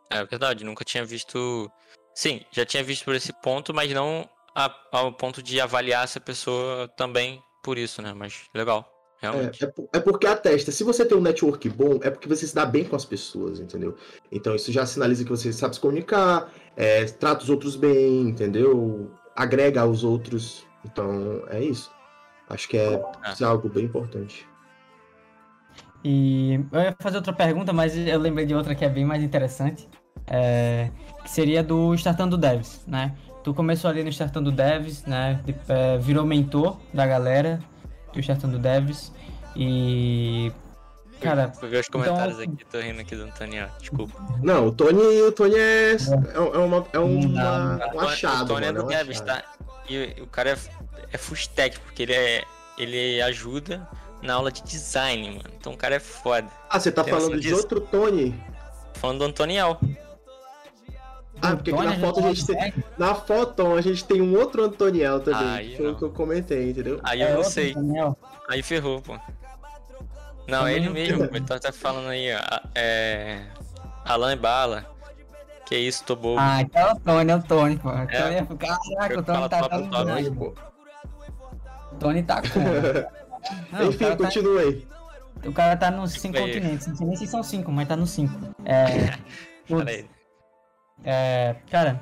É verdade, nunca tinha visto. Sim, já tinha visto por esse ponto, mas não a, ao ponto de avaliar essa pessoa também por isso, né? Mas legal. Realmente. É, é, é porque atesta. Se você tem um network bom, é porque você se dá bem com as pessoas, entendeu? Então isso já sinaliza que você sabe se comunicar, é, trata os outros bem, entendeu? Agrega aos outros. Então é isso. Acho que é, é. algo bem importante. E eu ia fazer outra pergunta, mas eu lembrei de outra que é bem mais interessante. É, que seria do Startando Devs, né? Tu começou ali no Startando Devs, né? De, é, virou mentor da galera do Startando Devs. E Cara, Fui ver os comentários então... aqui, tô rindo aqui do Antônio, desculpa. Não, o Tony, o Tony é, é, é, uma, é uma, um achado. O Tony é do Devs, tá? E o cara é, é full stack, porque ele, é, ele ajuda na aula de design, mano. Então o cara é foda. Ah, você tá Tem falando de disso? outro Tony? Tô falando do Antoniel. Ah, porque aqui na foto a gente tem. Na foto a gente tem um outro Antoniel também. Aí, foi o que eu comentei, entendeu? Aí eu é não sei. Aí ferrou, pô. Não, ele mesmo, ele tá, tá falando aí, ó. É. Alan e Bala. Que isso, tô bobo. Ah, então é o Tony, é o Tony, pô. É. Tony, é caraca, o Tony tá dando top, demais, pô. O Tony tá com. Não, o Enfim, cara tá- continua aí. O cara tá nos cinco continentes. Não sei nem se são cinco, mas tá nos cinco. É. putz, Pera aí. É, cara,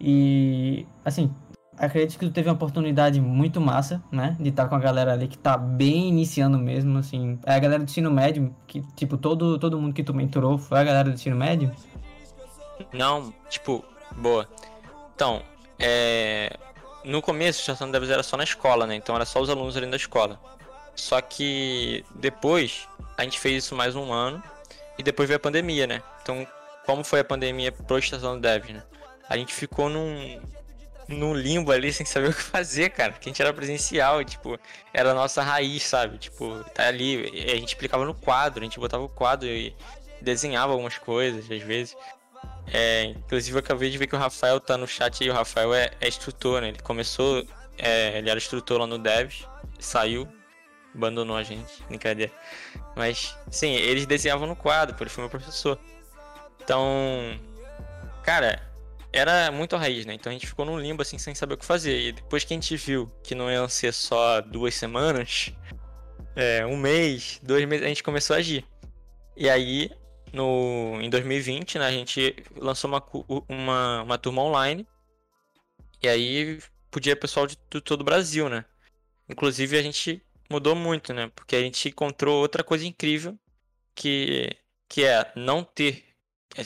e assim, acredito que tu teve uma oportunidade muito massa, né? De estar com a galera ali que tá bem iniciando mesmo, assim. É a galera do ensino médio, que, tipo, todo, todo mundo que tu mentorou foi a galera do ensino médio? Não, tipo, boa. Então, é... no começo, o Estação Devs era só na escola, né? Então era só os alunos ali da escola. Só que depois a gente fez isso mais um ano e depois veio a pandemia, né? Então, como foi a pandemia pro Estação Devs, né? A gente ficou num, num limbo ali sem saber o que fazer, cara. Porque a gente era presencial, tipo, era a nossa raiz, sabe? Tipo, tá ali, a gente explicava no quadro, a gente botava o quadro e desenhava algumas coisas, às vezes. É, inclusive eu acabei de ver que o Rafael tá no chat aí, o Rafael é, é instrutor, né? Ele começou, é, ele era instrutor lá no Devs, saiu, abandonou a gente, brincadeira. Mas, sim, eles desenhavam no quadro, ele foi meu professor. Então, cara, era muito raiz, né? Então a gente ficou num limbo assim, sem saber o que fazer. E depois que a gente viu que não iam ser só duas semanas, é, um mês, dois meses, a gente começou a agir. E aí, no, em 2020, né, a gente lançou uma, uma, uma turma online. E aí podia pessoal de, de todo o Brasil, né? Inclusive a gente mudou muito, né? Porque a gente encontrou outra coisa incrível que, que é não ter,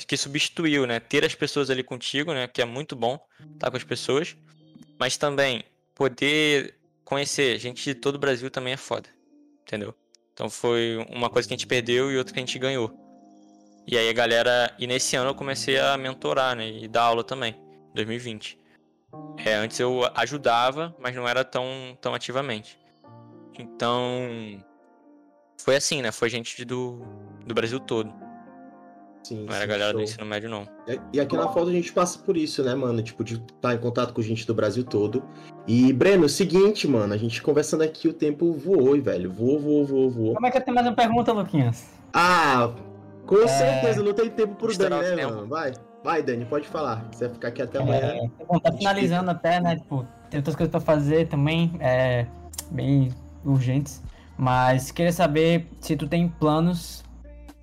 que substituiu, né? Ter as pessoas ali contigo, né? Que é muito bom estar com as pessoas. Mas também poder conhecer gente de todo o Brasil também é foda. Entendeu? Então foi uma coisa que a gente perdeu e outra que a gente ganhou. E aí a galera. E nesse ano eu comecei a mentorar, né? E dar aula também. 2020. É, antes eu ajudava, mas não era tão, tão ativamente. Então. Foi assim, né? Foi gente do, do Brasil todo. Sim, Não era a sim, galera do show. ensino médio, não. E- E aqui na foto a gente passa por isso, né, mano? Tipo, de estar em contato com gente do Brasil todo. E, Breno, seguinte, mano, a gente conversando aqui, o tempo voou, velho. Voou, voou, voou, voou. Como é que eu tenho mais uma pergunta, Luquinhas? Ah, com certeza, não tem tempo pro Dani, o né, tempo. mano? Vai, vai, Dani, pode falar. Você vai ficar aqui até amanhã. É, bom, tá finalizando até, né? Tipo, tem outras coisas pra fazer também, é, bem urgentes. Mas queria saber se tu tem planos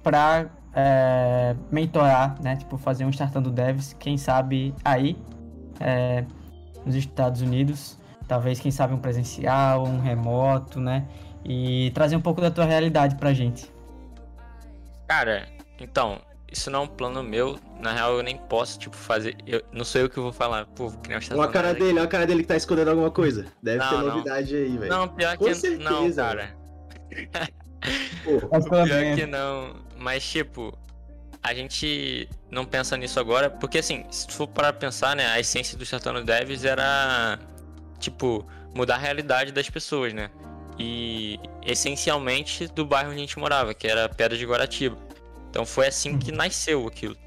pra é, mentorar, né? Tipo, fazer um Startando Devs, quem sabe aí, é, nos Estados Unidos. Talvez, quem sabe, um presencial, um remoto, né? E trazer um pouco da tua realidade pra gente. Cara, então, isso não é um plano meu. Na real, eu nem posso, tipo, fazer. Eu, não sou eu que vou falar, pô, criar um Olha a cara dele, olha a cara dele que tá escondendo alguma coisa. Deve Não, ter não. novidade aí, velho. Não, pior Com que certeza, não, cara. Mas, Pior menos, que não. Mas, tipo, a gente não pensa nisso agora, porque assim, se tu for para pensar, né, a essência do Startando Devs era, tipo, mudar a realidade das pessoas, né? E essencialmente do bairro onde a gente morava, que era Pedra de Guaratiba. Então foi assim que nasceu aquilo.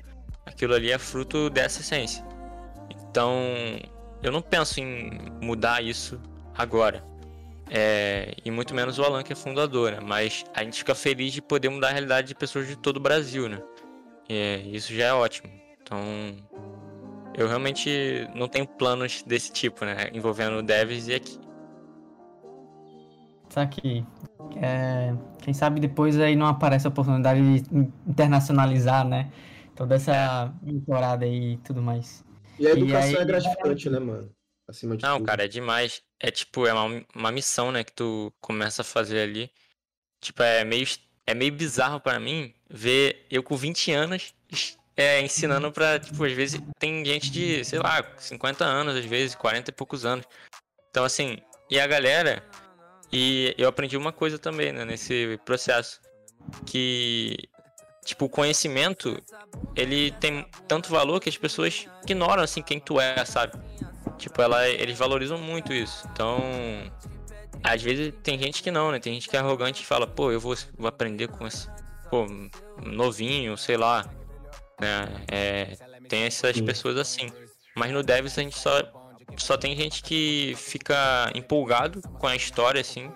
Aquilo ali é fruto dessa essência. Então, eu não penso em mudar isso agora. É, e muito menos o Alan, que é fundador, né? Mas a gente fica feliz de poder mudar a realidade de pessoas de todo o Brasil, né? É, isso já é ótimo. Então, eu realmente não tenho planos desse tipo, né? Envolvendo devs e aqui. Só que é, quem sabe depois aí não aparece a oportunidade de internacionalizar, né? Toda essa mentorada aí e tudo mais. e a educação aí- é gratificante, né, mano? Acima de Não, tudo. cara, é demais. É tipo, é uma, uma missão, né, que tu começa a fazer ali. Tipo, é meio, é meio bizarro pra mim ver eu com 20 anos é, ensinando pra, tipo, às vezes tem gente de, sei lá, 50 anos, às vezes, 40 e poucos anos. Então, assim, e a galera. E eu aprendi uma coisa também, né, nesse processo. Que, tipo, o conhecimento, ele tem tanto valor que as pessoas ignoram, assim, quem tu é, sabe? Tipo, ela, eles valorizam muito isso. Então, às vezes tem gente que não, né? Tem gente que é arrogante e fala, pô, eu vou, vou aprender com esse, pô, novinho, sei lá. Né? É, tem essas Sim. pessoas assim. Mas no Devs a gente só, só tem gente que fica empolgado com a história, assim,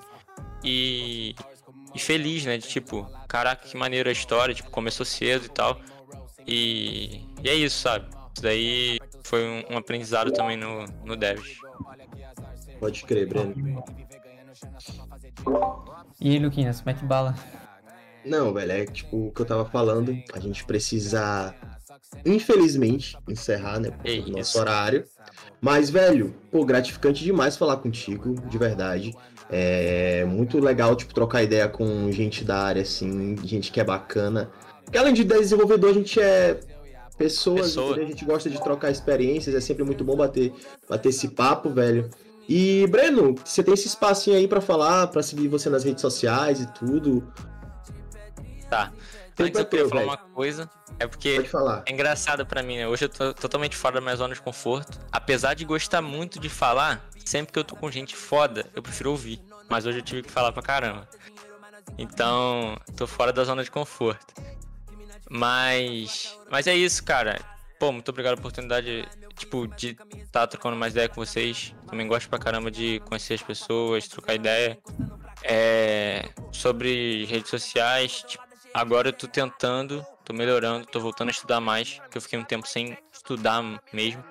e, e feliz, né? De tipo, caraca, que maneira a história, tipo, começou cedo e tal. E, e é isso, sabe? Isso daí foi um, um aprendizado também no, no Devs. Pode crer, Breno. E aí, Luquinhas, mete bala. Não, velho, é tipo o que eu tava falando. A gente precisa, infelizmente, encerrar, né? É Por nosso isso. horário. Mas, velho, pô, gratificante demais falar contigo, de verdade. É muito legal, tipo, trocar ideia com gente da área, assim, gente que é bacana. Porque além de desenvolvedor, a gente é pessoas, Pessoa. a gente gosta de trocar experiências, é sempre muito bom bater, bater esse papo, velho. E, Breno, você tem esse espacinho aí pra falar, pra seguir você nas redes sociais e tudo. Tá. Tem Antes eu pra queria falar velho. uma coisa. É porque Pode falar. é engraçado pra mim, né? Hoje eu tô totalmente fora da minha zona de conforto. Apesar de gostar muito de falar, sempre que eu tô com gente foda, eu prefiro ouvir. Mas hoje eu tive que falar pra caramba. Então, tô fora da zona de conforto. Mas. Mas é isso, cara. Pô, muito obrigado pela oportunidade, tipo, de estar tá trocando mais ideia com vocês. Também gosto pra caramba de conhecer as pessoas, trocar ideia. É, sobre redes sociais, tipo, agora eu tô tentando, tô melhorando, tô voltando a estudar mais, porque eu fiquei um tempo sem estudar mesmo.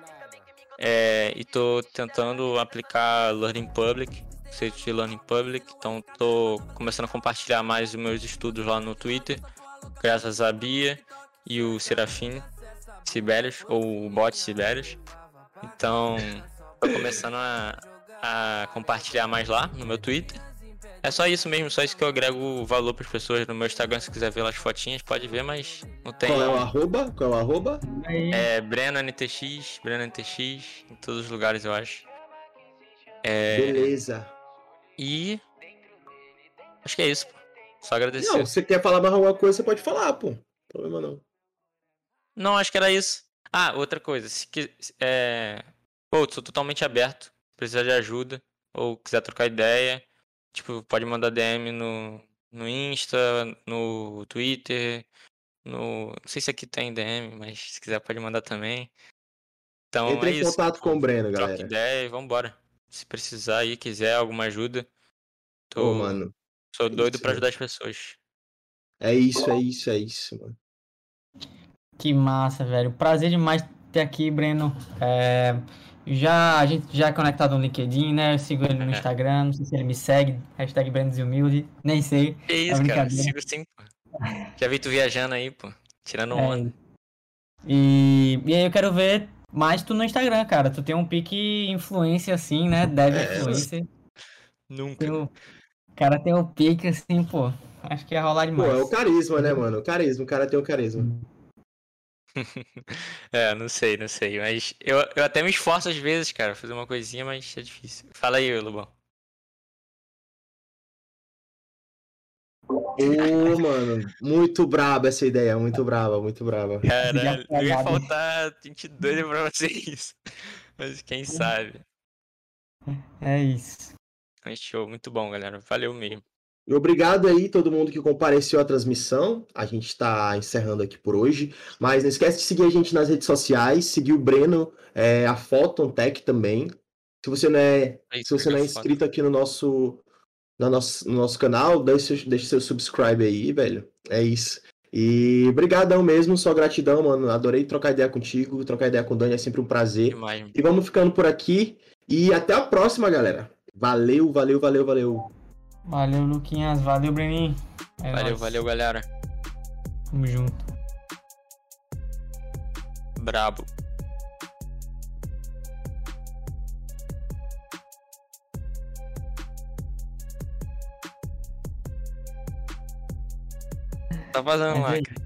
É, e tô tentando aplicar Learning Public, conceito de Learning Public, então tô começando a compartilhar mais os meus estudos lá no Twitter, graças a Bia e o Serafim Sibelius, ou o bot Sibelius. Então, tô começando a, a compartilhar mais lá no meu Twitter. É só isso mesmo, só isso que eu agrego valor para as pessoas no meu Instagram. Se quiser ver lá as fotinhas, pode ver, mas não tem. Qual é o arroba? Qual é o arroba? É Breno NTX, Breno NTX, em todos os lugares eu acho. É, Beleza. e. Acho que é isso, pô. Só agradecer. Não, Não, se você quer falar mais alguma coisa, você pode falar, pô. Problema não. acho que era isso. Ah, outra coisa. Se que, é... Pô, sou totalmente aberto. Precisar de ajuda. Ou quiser trocar ideia. Tipo, pode mandar DM no, no Insta, no Twitter. No. Não sei se aqui tem DM, mas se quiser pode mandar também. Então Entre é em isso. contato com o Breno, Troca galera. ideia e vambora. Se precisar aí, quiser alguma ajuda, tô, Ô, mano. Sou é doido isso, pra né? ajudar as pessoas. É isso, é isso, é isso, mano. Que massa, velho. Prazer demais ter aqui, Breno. É, já, a gente já é conectado no LinkedIn, né? Eu sigo ele no É. Instagram, não sei se ele me segue. Hashtag Breno Desumilde. Nem sei. Que isso, cara. brincadeira. Sigo sim, pô. Já vi tu viajando aí, pô. Tirando É, onda. E, e aí eu quero ver mais tu no Instagram, cara. Tu tem um pique influência assim, né? Deve É, influência. Nunca. Tem o- cara tem o pique assim, pô. Acho que ia rolar Pô, demais. é o carisma, né, mano? O carisma, o cara tem o carisma. É, não sei, não sei. Mas eu, eu até me esforço às vezes, cara, pra fazer uma coisinha, mas é difícil. Fala aí, Lubão. Ô, mano, muito braba essa ideia, muito braba, muito braba. Caralho, eu ia faltar 22 pra você isso. Mas quem sabe. É isso. Mas show, muito bom, galera. Valeu mesmo. E obrigado aí todo mundo que compareceu à transmissão. A gente está encerrando aqui por hoje. Mas não esquece de seguir a gente nas redes sociais, seguir o Breno, é, a Photon Tech também. Se você não é, Aí, se você não é pega foto. inscrito aqui no nosso, no nosso, no nosso canal, deixa, seu- deixa seu subscribe aí, velho. É isso. E brigadão mesmo, só gratidão, mano. Adorei trocar ideia contigo, trocar ideia com o Dani é sempre um prazer. Demais. E vamos ficando por aqui. E até a próxima, galera. Valeu, valeu, valeu, valeu. Valeu, Luquinhas. Valeu, Breninho. É Valeu, nóis. valeu, galera. Tamo junto. Brabo. Tá fazendo lá, é cara.